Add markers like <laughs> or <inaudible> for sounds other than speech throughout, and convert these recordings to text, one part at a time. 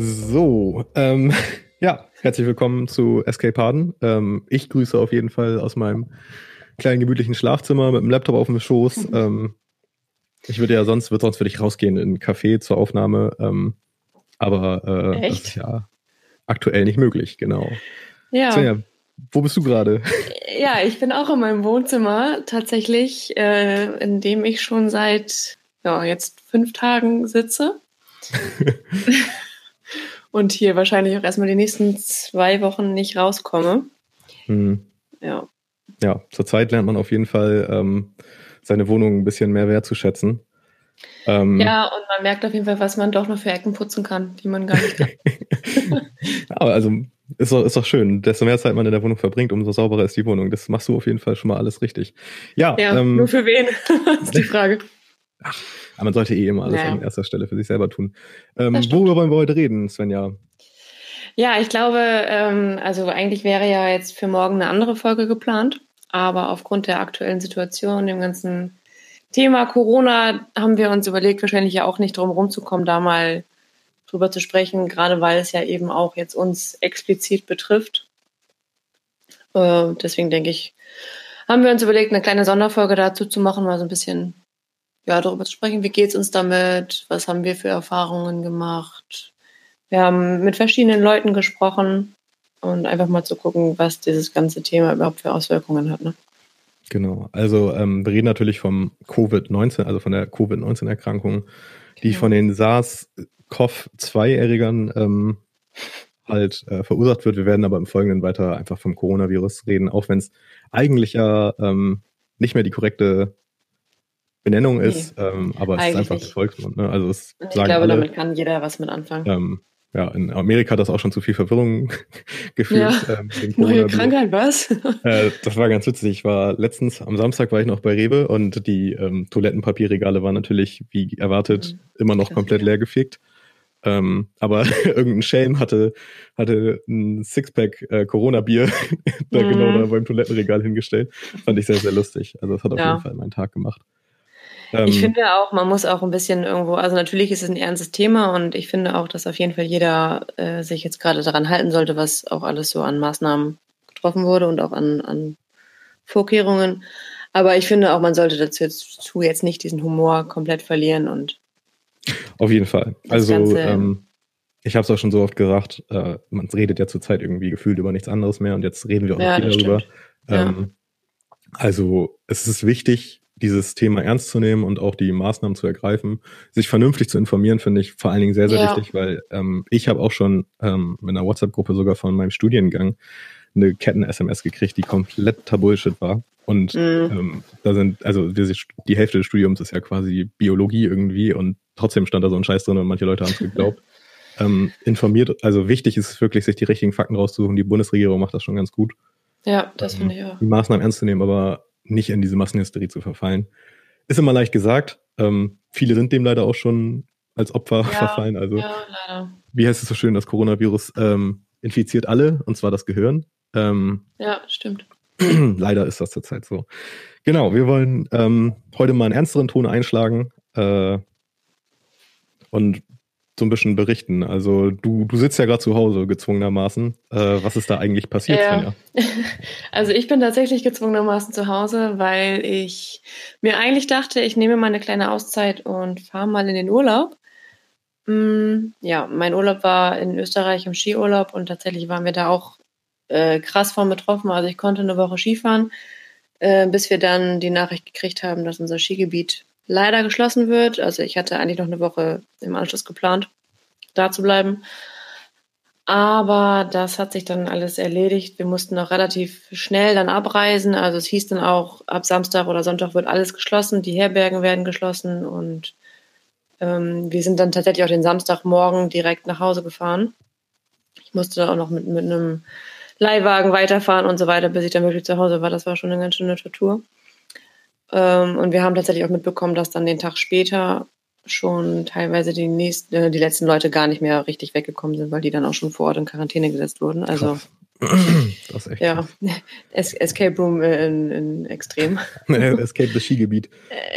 So, ähm, <laughs> ja, herzlich willkommen zu Escape Harden. Ähm, ich grüße auf jeden Fall aus meinem kleinen gemütlichen Schlafzimmer mit dem Laptop auf dem Schoß. <laughs> Ähm, ich würde ja sonst, würde sonst würde ich rausgehen in ein Café zur Aufnahme, ähm, aber äh, das ist ja aktuell nicht möglich, genau. Ja. Svenja, wo bist du gerade? <laughs> ja, ich bin auch in meinem Wohnzimmer tatsächlich, äh, in dem ich schon seit ja, jetzt fünf Tagen sitze. Und hier wahrscheinlich auch erstmal die nächsten zwei Wochen nicht rauskomme. Hm. Ja. Ja, zurzeit lernt man auf jeden Fall ähm, seine Wohnung ein bisschen mehr wertzuschätzen. Ähm, Ja, und man merkt auf jeden Fall, was man doch noch für Ecken putzen kann, die man gar nicht kann. <laughs> Aber also ist doch, ist doch schön. Desto mehr Zeit man in der Wohnung verbringt, umso sauberer ist die Wohnung. Das machst du auf jeden Fall schon mal alles richtig. Ja, ja, ähm, nur für wen? <laughs> ist die Frage. Aber man sollte eh immer alles Naja. an erster Stelle für sich selber tun. Ähm, worüber wollen wir heute reden, Svenja? Ja, ich glaube, ähm, also eigentlich wäre ja jetzt für morgen eine andere Folge geplant, aber aufgrund der aktuellen Situation, dem ganzen Thema Corona, haben wir uns überlegt, wahrscheinlich ja auch nicht drum rumzukommen, da mal drüber zu sprechen, gerade weil es ja eben auch jetzt uns explizit betrifft. Äh, deswegen denke ich, haben wir uns überlegt, eine kleine Sonderfolge dazu zu machen, mal so ein bisschen ja, darüber zu sprechen, wie geht's uns damit, was haben wir für Erfahrungen gemacht. Wir haben mit verschiedenen Leuten gesprochen und einfach mal zu gucken, was dieses ganze Thema überhaupt für Auswirkungen hat. Ne? Genau. Also ähm, wir reden natürlich vom Covid-19, also von der Covid-19-Erkrankung, die Genau. von den SARS-CoV-2-Erregern ähm, halt äh, verursacht wird. Wir werden aber im Folgenden weiter einfach vom Coronavirus reden, auch wenn es eigentlich ja ähm, nicht mehr die korrekte Benennung Nee, ist, ähm, aber es ist eigentlich einfach nicht. der Volksmund. Ne? Also es ich sagen glaube, alle, damit kann jeder was mit anfangen. ähm, ja, in Amerika hat das auch schon zu viel Verwirrung <laughs> geführt. Ja. Ähm, Neue. Krankheit, was? <laughs> Äh, das war ganz witzig. Ich war letztens, am Samstag war ich noch bei Rewe und die ähm, Toilettenpapierregale waren natürlich, wie erwartet, Mhm. immer noch komplett leer gefegt. Ähm, aber <laughs> irgendein Schelm hatte, hatte ein Sixpack äh, Corona-Bier da Mhm. genau da beim Toilettenregal hingestellt. Fand ich sehr, sehr lustig. Also das hat auf Ja. jeden Fall meinen Tag gemacht. Ähm, Ich finde auch, man muss auch ein bisschen irgendwo, also natürlich ist es ein ernstes Thema und ich finde auch, dass auf jeden Fall jeder äh, sich jetzt gerade daran halten sollte, was auch alles so an Maßnahmen getroffen wurde und auch an, an Vorkehrungen. Aber ich finde auch, man sollte dazu jetzt, zu jetzt nicht diesen Humor komplett verlieren und Auf jeden Fall. Also ähm, ich habe es auch schon so oft gesagt, äh, man redet ja zurzeit irgendwie gefühlt über nichts anderes mehr und jetzt reden wir auch Ja, noch viel darüber. Ja. Ähm, Also es ist wichtig, dieses Thema ernst zu nehmen und auch die Maßnahmen zu ergreifen. Sich vernünftig zu informieren, finde ich vor allen Dingen sehr, sehr Ja. wichtig, weil ähm, ich habe auch schon ähm, in einer WhatsApp-Gruppe sogar von meinem Studiengang eine Ketten-SMS gekriegt, die kompletter Bullshit war. Und Mhm. ähm, da sind, also die Hälfte des Studiums ist ja quasi Biologie irgendwie und trotzdem stand da so ein Scheiß drin und manche Leute haben es geglaubt. <laughs> ähm, informiert, also wichtig ist es wirklich, sich die richtigen Fakten rauszusuchen. Die Bundesregierung macht das schon ganz gut ja, das ähm, finde ich auch. die Maßnahmen ernst zu nehmen, aber nicht in diese Massenhysterie zu verfallen. Ist immer leicht gesagt. Ähm, viele sind dem leider auch schon als Opfer Ja, verfallen. Also, Ja, leider. wie heißt es so schön, das Coronavirus ähm, infiziert alle, und zwar das Gehirn. Ähm, Ja, stimmt. <clears throat> leider ist das zurzeit so. Genau, wir wollen ähm, heute mal einen ernsteren Ton einschlagen äh, und so ein bisschen berichten. Also du, du sitzt ja gerade zu Hause gezwungenermaßen. Äh, was ist da eigentlich passiert, Ja. <laughs> Also ich bin tatsächlich gezwungenermaßen zu Hause, weil ich mir eigentlich dachte, ich nehme mal eine kleine Auszeit und fahre mal in den Urlaub. Mm, Ja, mein Urlaub war in Österreich im Skiurlaub und tatsächlich waren wir da auch äh, krass von betroffen. Also ich konnte eine Woche Skifahren, äh, bis wir dann die Nachricht gekriegt haben, dass unser Skigebiet leider geschlossen wird. Also ich hatte eigentlich noch eine Woche im Anschluss geplant, da zu bleiben. Aber das hat sich dann alles erledigt. Wir mussten noch relativ schnell dann abreisen. Also es hieß dann auch, ab Samstag oder Sonntag wird alles geschlossen, die Herbergen werden geschlossen und ähm, wir sind dann tatsächlich auch den Samstagmorgen direkt nach Hause gefahren. Ich musste dann auch noch mit, mit einem Leihwagen weiterfahren und so weiter, bis ich dann wirklich zu Hause war. Das war schon eine ganz schöne Tortur. Ähm, und wir haben tatsächlich auch mitbekommen, dass dann den Tag später schon teilweise die nächsten, äh, die letzten Leute gar nicht mehr richtig weggekommen sind, weil die dann auch schon vor Ort in Quarantäne gesetzt wurden. Also. <clears throat> Das ist echt. Ja, <laughs> es Escape Room in, in Extrem. <laughs> Escape das Skigebiet.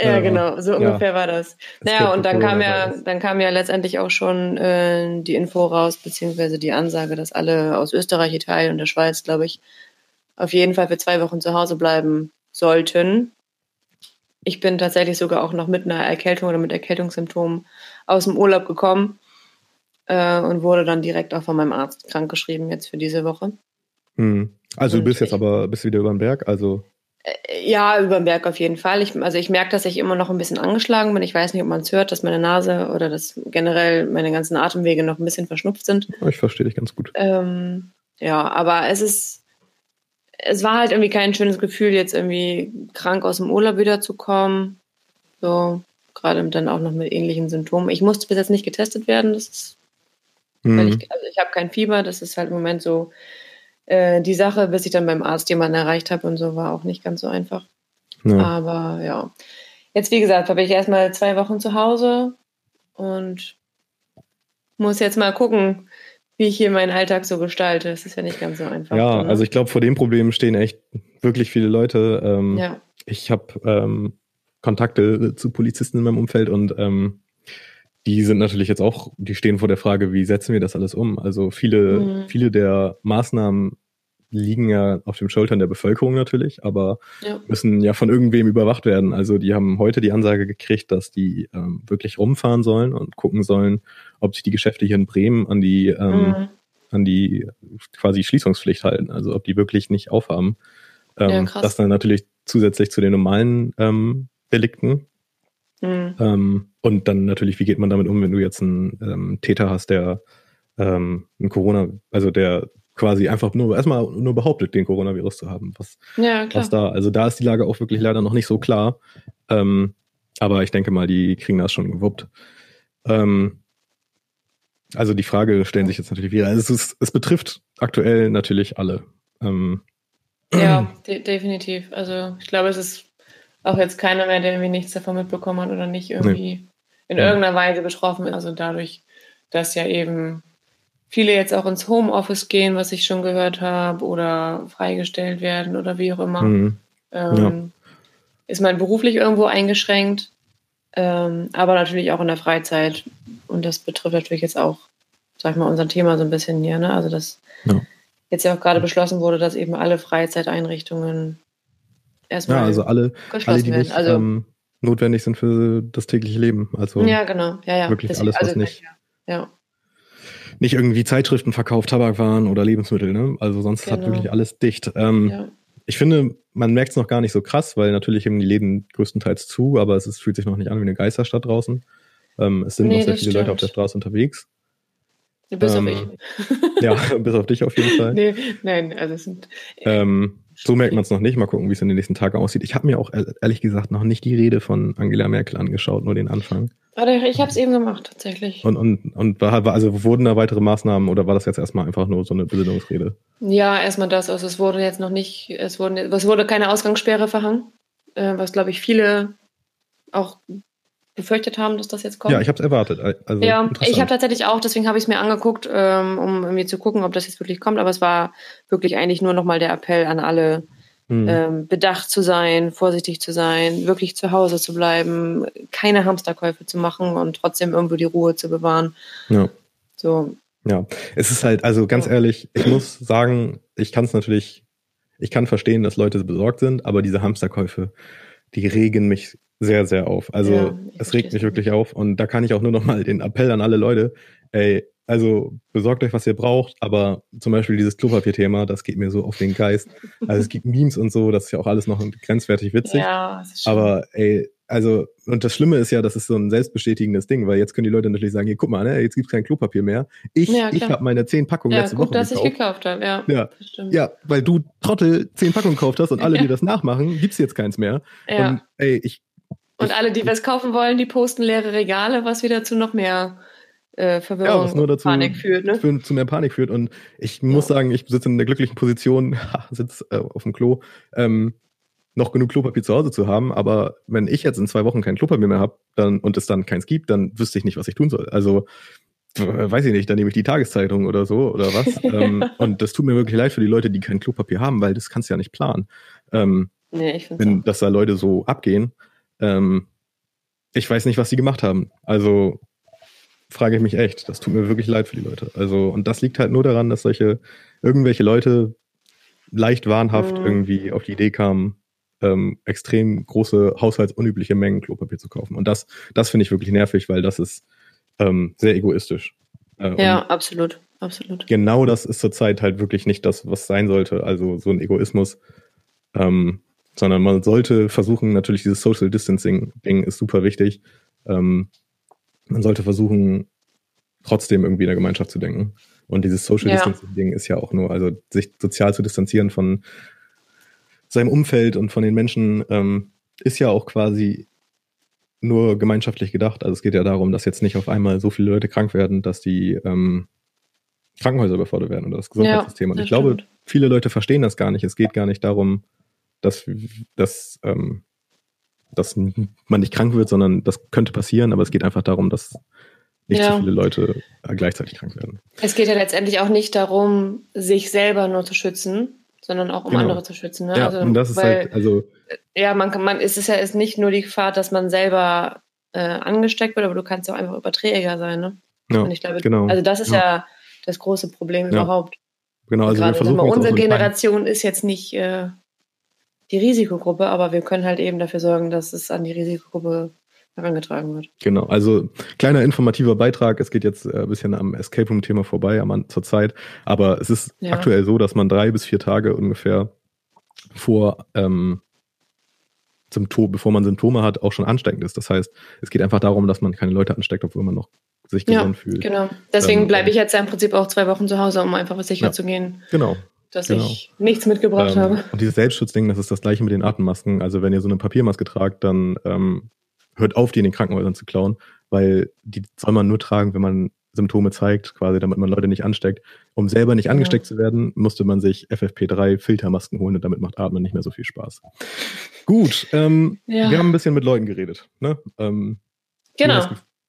Ja, genau, so ungefähr ja. war das. Naja, und dann kam ja, dann kam ja letztendlich auch schon äh, die Info raus, beziehungsweise die Ansage, dass alle aus Österreich, Italien und der Schweiz, glaube ich, auf jeden Fall für zwei Wochen zu Hause bleiben sollten. Ich bin tatsächlich sogar auch noch mit einer Erkältung oder mit Erkältungssymptomen aus dem Urlaub gekommen äh, und wurde dann direkt auch von meinem Arzt krankgeschrieben jetzt für diese Woche. Hm. Also und du bist jetzt aber bist wieder über den Berg, also äh, ja, über den Berg auf jeden Fall. Ich, also ich merke, dass ich immer noch ein bisschen angeschlagen bin. Ich weiß nicht, ob man es hört, dass meine Nase oder dass generell meine ganzen Atemwege noch ein bisschen verschnupft sind. Ich verstehe dich ganz gut. Ähm, ja, aber es ist, es war halt irgendwie kein schönes Gefühl, jetzt irgendwie krank aus dem Urlaub wiederzukommen. So, gerade dann auch noch mit ähnlichen Symptomen. Ich musste bis jetzt nicht getestet werden. Das ist, mhm. ich, also ich habe kein Fieber. Das ist halt im Moment so äh, die Sache, bis ich dann beim Arzt jemanden erreicht habe und so, war auch nicht ganz so einfach. Ja. Aber ja. Jetzt, wie gesagt, habe ich erstmal zwei Wochen zu Hause und muss jetzt mal gucken, wie ich hier meinen Alltag so gestalte. Das ist ja nicht ganz so einfach. Ja, ne? also ich glaube, vor dem Problem stehen echt wirklich viele Leute. Ähm, ja. Ich habe ähm, Kontakte zu Polizisten in meinem Umfeld und ähm, die sind natürlich jetzt auch, die stehen vor der Frage, wie setzen wir das alles um? Also viele, mhm. viele der Maßnahmen liegen ja auf den Schultern der Bevölkerung natürlich, aber ja. müssen ja von irgendwem überwacht werden. Also die haben heute die Ansage gekriegt, dass die ähm, wirklich rumfahren sollen und gucken sollen, ob sich die Geschäfte hier in Bremen an die ähm, mhm. an die quasi Schließungspflicht halten. Also ob die wirklich nicht aufhaben. Ähm, ja, das dann natürlich zusätzlich zu den normalen ähm, Delikten. Mhm. Ähm, und dann natürlich, wie geht man damit um, wenn du jetzt einen ähm, Täter hast, der ähm, ein Corona, also der quasi einfach nur erstmal nur behauptet, den Coronavirus zu haben. Was, ja, klar. was da, also da ist die Lage auch wirklich leider noch nicht so klar. Ähm, aber ich denke mal, die kriegen das schon gewuppt. Ähm, also die Frage stellen sich jetzt natürlich wieder. Also es, ist, es betrifft aktuell natürlich alle. Ähm, ja, <clears throat> de definitiv. Also ich glaube, es ist auch jetzt keiner mehr, der irgendwie nichts davon mitbekommen hat oder nicht irgendwie nee. in irgendeiner Weise betroffen ist. Also dadurch, dass ja eben viele jetzt auch ins Homeoffice gehen, was ich schon gehört habe, oder freigestellt werden oder wie auch immer. Mhm. Ähm, ja. Ist man beruflich irgendwo eingeschränkt, ähm, aber natürlich auch in der Freizeit. Und das betrifft natürlich jetzt auch, sag ich mal, unser Thema so ein bisschen hier. Ne? Also, dass ja. jetzt ja auch gerade beschlossen wurde, dass eben alle Freizeiteinrichtungen erstmal ja, also alle, alle die nicht also, ähm, notwendig sind für das tägliche Leben. Also ja, genau. Ja, ja. Wirklich Deswegen, alles, was also, nicht. Ja nicht irgendwie Zeitschriften verkauft, Tabakwaren oder Lebensmittel, ne? Also sonst genau. hat wirklich alles dicht. Ähm, ja. Ich finde, man merkt es noch gar nicht so krass, weil natürlich eben die Läden größtenteils zu, aber es ist, fühlt sich noch nicht an wie eine Geisterstadt draußen. Ähm, es sind nee, noch sehr viele stimmt. Leute auf der Straße unterwegs. Bis ähm, auf mich. ja, <laughs> bis auf dich auf jeden Fall. Nee, nein, also es sind. Ähm, so merkt man es noch nicht. Mal gucken, wie es in den nächsten Tagen aussieht. Ich habe mir auch ehrlich gesagt noch nicht die Rede von Angela Merkel angeschaut, nur den Anfang. Ich habe es eben gemacht, tatsächlich. Und, und, und also wurden da weitere Maßnahmen oder war das jetzt erstmal einfach nur so eine Besinnungsrede? Ja, erstmal das. Also es wurde jetzt noch nicht, es, wurden, es wurde keine Ausgangssperre verhangen, äh, was glaube ich viele auch befürchtet haben, dass das jetzt kommt. Ja, ich habe es erwartet. Also ja, ich habe tatsächlich auch, deswegen habe ich es mir angeguckt, ähm, um irgendwie zu gucken, ob das jetzt wirklich kommt. Aber es war wirklich eigentlich nur nochmal der Appell an alle, mhm. ähm, bedacht zu sein, vorsichtig zu sein, wirklich zu Hause zu bleiben, keine Hamsterkäufe zu machen und trotzdem irgendwo die Ruhe zu bewahren. Ja. So. Ja, es ist halt, also ganz ja. ehrlich, ich muss sagen, ich kann es natürlich, ich kann verstehen, dass Leute besorgt sind, aber diese Hamsterkäufe, die regen mich sehr, sehr auf. Also ja, es regt mich wirklich auf. Und da kann ich auch nur noch mal den Appell an alle Leute, ey, also besorgt euch, was ihr braucht, aber zum Beispiel dieses Klopapierthema, das geht mir so auf den Geist. Also es gibt Memes und so, das ist ja auch alles noch grenzwertig witzig. Ja, das ist aber ey, also, und das Schlimme ist ja, das ist so ein selbstbestätigendes Ding, weil jetzt können die Leute natürlich sagen, hier, guck mal, ne, jetzt gibt's kein Klopapier mehr. Ich, ja, ich habe meine zehn Packungen ja, letzte gut, Woche dass gekauft. ich gekauft habe, ja. Ja. ja, weil du Trottel zehn Packungen gekauft hast und alle, die das nachmachen, gibt's jetzt keins mehr. Ja. Und ey, ich und alle, die was kaufen wollen, die posten leere Regale, was wieder zu noch mehr äh, Verwirrung ja, was nur dazu Panik führt. Ne? Für, zu mehr Panik führt. Und ich muss ja. sagen, ich sitze in der glücklichen Position, <laughs> sitze äh, auf dem Klo, ähm, noch genug Klopapier zu Hause zu haben. Aber wenn ich jetzt in zwei Wochen kein Klopapier mehr habe dann, und es dann keins gibt, dann wüsste ich nicht, was ich tun soll. Also weiß ich nicht, dann nehme ich die Tageszeitung oder so oder was. <laughs> ähm, und das tut mir wirklich leid für die Leute, die kein Klopapier haben, weil das kannst du ja nicht planen. Ähm, nee, ich wenn, auch. dass da Leute so abgehen. Ähm, ich weiß nicht, was sie gemacht haben. Also frage ich mich echt. Das tut mir wirklich leid für die Leute. Also, und das liegt halt nur daran, dass solche irgendwelche Leute leicht wahnhaft mhm. irgendwie auf die Idee kamen, ähm, extrem große, haushaltsunübliche Mengen Klopapier zu kaufen. Und das, das finde ich wirklich nervig, weil das ist ähm, sehr egoistisch. Äh, ja, absolut, absolut. Genau das ist zurzeit halt wirklich nicht das, was sein sollte. Also so ein Egoismus. Ähm, sondern man sollte versuchen, natürlich dieses Social Distancing-Ding ist super wichtig. Ähm, man sollte versuchen, trotzdem irgendwie in der Gemeinschaft zu denken. Und dieses Social ja. Distancing-Ding ist ja auch nur, also sich sozial zu distanzieren von seinem Umfeld und von den Menschen, ähm, ist ja auch quasi nur gemeinschaftlich gedacht. Also es geht ja darum, dass jetzt nicht auf einmal so viele Leute krank werden, dass die ähm, Krankenhäuser überfordert werden oder das Gesundheitssystem. Ja, und ich stimmt. glaube, viele Leute verstehen das gar nicht. Es geht gar nicht darum, dass, dass, ähm, dass man nicht krank wird, sondern das könnte passieren, aber es geht einfach darum, dass nicht ja. zu viele Leute äh, gleichzeitig krank werden. Es geht ja letztendlich auch nicht darum, sich selber nur zu schützen, sondern auch um genau. andere zu schützen. Ne? Ja, also, und das ist weil, halt, also. Ja, man kann, man, ist es ja ist nicht nur die Gefahr, dass man selber äh, angesteckt wird, aber du kannst ja auch einfach Überträger sein, ne? Ja, und ich glaube, genau. Also das ist ja, ja das große Problem ja. überhaupt. Genau, also Gerade, wir versuchen mal, unsere Generation ist jetzt nicht äh, die Risikogruppe, aber wir können halt eben dafür sorgen, dass es an die Risikogruppe herangetragen wird. Genau, also kleiner informativer Beitrag. Es geht jetzt äh, ein bisschen am Escape Room-Thema vorbei am, zur Zeit, aber es ist ja. aktuell so, dass man drei bis vier Tage ungefähr vor ähm, Symptom, bevor man Symptome hat, auch schon ansteckend ist. Das heißt, es geht einfach darum, dass man keine Leute ansteckt, obwohl man noch sich gesund ja, fühlt. Genau. Deswegen ähm, bleibe ich jetzt ja im Prinzip auch zwei Wochen zu Hause, um einfach sicher ja, zu gehen. Genau dass genau. ich nichts mitgebracht ähm, habe. Und dieses Selbstschutzding, das ist das gleiche mit den Atemmasken. Also wenn ihr so eine Papiermaske tragt, dann ähm, hört auf, die in den Krankenhäusern zu klauen, weil die soll man nur tragen, wenn man Symptome zeigt, quasi, damit man Leute nicht ansteckt. Um selber nicht angesteckt ja. zu werden, musste man sich FFP3 Filtermasken holen und damit macht Atmen nicht mehr so viel Spaß. Gut, ähm, ja. wir haben ein bisschen mit Leuten geredet. Ne? Ähm, genau.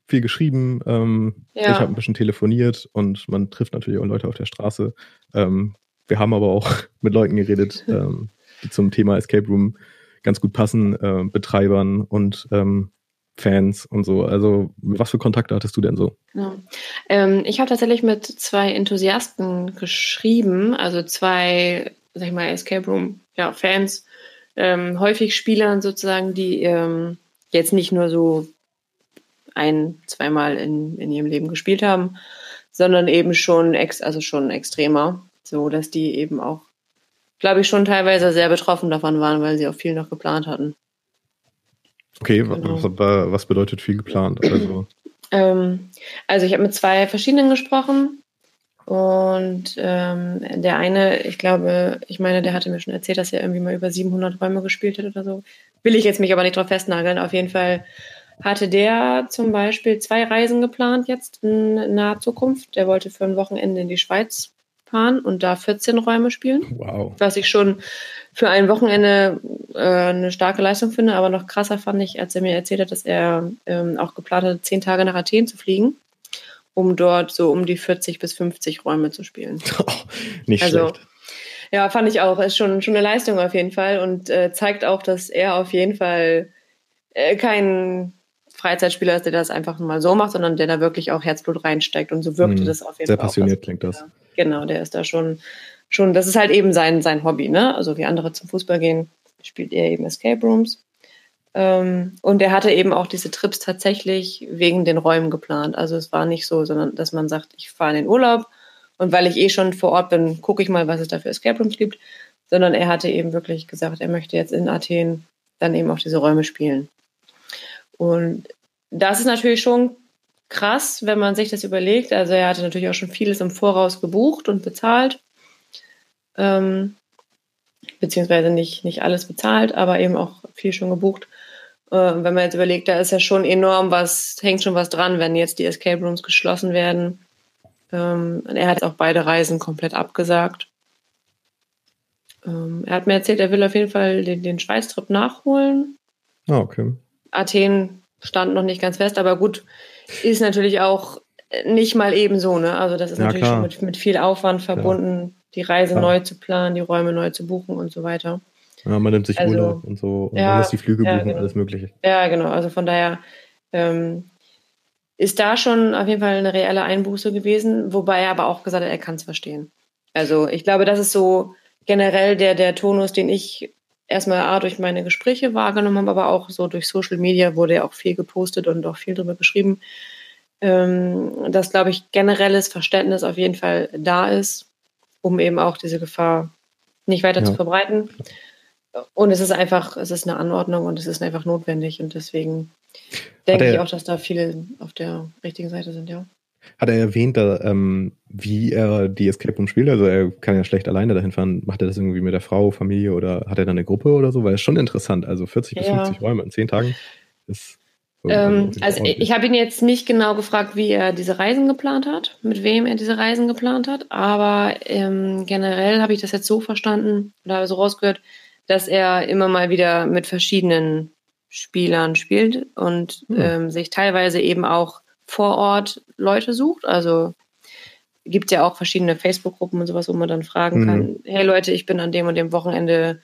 Viel geschrieben, ähm, ja. ich habe ein bisschen telefoniert und man trifft natürlich auch Leute auf der Straße. Wir haben aber auch <laughs> mit Leuten geredet, <laughs> ähm, die zum Thema Escape Room ganz gut passen, äh, Betreibern und ähm, Fans und so. Also was für Kontakte hattest du denn so? Genau. Ähm, ich habe tatsächlich mit zwei Enthusiasten geschrieben, also zwei, sag ich mal, Escape Room ja, Fans, ähm, häufig Spielern sozusagen, die ähm, jetzt nicht nur so ein, zweimal in, in ihrem Leben gespielt haben, sondern eben schon ex, also schon extremer so dass die eben auch, glaube ich, schon teilweise sehr betroffen davon waren, weil sie auch viel noch geplant hatten. Okay, genau. was, was, bedeutet viel geplant? Also, <clears throat> ähm, also ich habe mit zwei verschiedenen gesprochen und ähm, der eine, ich glaube, ich meine, der hatte mir schon erzählt, dass er irgendwie mal über 700 Räume gespielt hat oder so. Will ich jetzt mich aber nicht drauf festnageln. Auf jeden Fall hatte der zum Beispiel zwei Reisen geplant jetzt in naher Zukunft. Der wollte für ein Wochenende in die Schweiz fahren und da 14 Räume spielen. Wow. Was ich schon für ein Wochenende äh, eine starke Leistung finde, aber noch krasser fand ich, als er mir erzählt hat, dass er ähm, auch geplant hat, zehn Tage nach Athen zu fliegen, um dort so um die 40 bis 50 Räume zu spielen. <laughs> Oh, nicht also, schlecht. Ja, fand ich auch. Ist schon, schon eine Leistung auf jeden Fall und äh, zeigt auch, dass er auf jeden Fall äh, kein Freizeitspieler ist, der das einfach mal so macht, sondern der da wirklich auch Herzblut reinsteckt. Und so wirkte mhm. das auf jeden Sehr Fall. Sehr passioniert klingt das. Genau, der ist da schon, schon, das ist halt eben sein, sein Hobby, ne? Also wie andere zum Fußball gehen, spielt er eben Escape Rooms. Ähm, und er hatte eben auch diese Trips tatsächlich wegen den Räumen geplant. Also es war nicht so, sondern dass man sagt, ich fahre in den Urlaub und weil ich eh schon vor Ort bin, gucke ich mal, was es da für Escape Rooms gibt. Sondern er hatte eben wirklich gesagt, er möchte jetzt in Athen dann eben auch diese Räume spielen. Und das ist natürlich schon krass, wenn man sich das überlegt. Also er hatte natürlich auch schon vieles im Voraus gebucht und bezahlt. Ähm, beziehungsweise nicht, nicht alles bezahlt, aber eben auch viel schon gebucht. Äh, wenn man jetzt überlegt, da ist ja schon enorm was, hängt schon was dran, wenn jetzt die Escape Rooms geschlossen werden. Ähm, er hat auch beide Reisen komplett abgesagt. Ähm, er hat mir erzählt, er will auf jeden Fall den, den Schweißtrip nachholen. Ah, okay. Athen stand noch nicht ganz fest, aber gut, ist natürlich auch nicht mal ebenso, ne? Also das ist ja, natürlich klar. schon mit, mit, viel Aufwand verbunden, ja. die Reise ja. neu zu planen, die Räume neu zu buchen und so weiter. Ja, man nimmt sich also, Urlaub und so und man muss die Flüge buchen, genau. alles Mögliche. Ja, genau. Also von daher ähm, ist da schon auf jeden Fall eine reelle Einbuße gewesen, wobei er aber auch gesagt hat, er kann es verstehen. Also ich glaube, das ist so generell der, der Tonus, den ich erstmal A, durch meine Gespräche wahrgenommen habe, aber auch so durch Social Media wurde ja auch viel gepostet und auch viel darüber geschrieben, ähm, dass, glaube ich, generelles Verständnis auf jeden Fall da ist, um eben auch diese Gefahr nicht weiter ja. zu verbreiten. Und es ist einfach, es ist eine Anordnung und es ist einfach notwendig und deswegen denke ich auch, dass da viele auf der richtigen Seite sind, ja. Hat er erwähnt, da, ähm, wie er die Escape Room spielt? Also er kann ja schlecht alleine dahin fahren. Macht er das irgendwie mit der Frau, Familie oder hat er da eine Gruppe oder so? Weil es schon interessant. Also 40 ja. bis 50 Räume in 10 Tagen ist. Ähm, also ich habe ihn jetzt nicht genau gefragt, wie er diese Reisen geplant hat, mit wem er diese Reisen geplant hat, aber ähm, generell habe ich das jetzt so verstanden oder so rausgehört, dass er immer mal wieder mit verschiedenen Spielern spielt und hm. ähm, sich teilweise eben auch vor Ort Leute sucht. Also gibt ja auch verschiedene Facebook-Gruppen und sowas, wo man dann fragen mhm. kann, hey Leute, ich bin an dem und dem Wochenende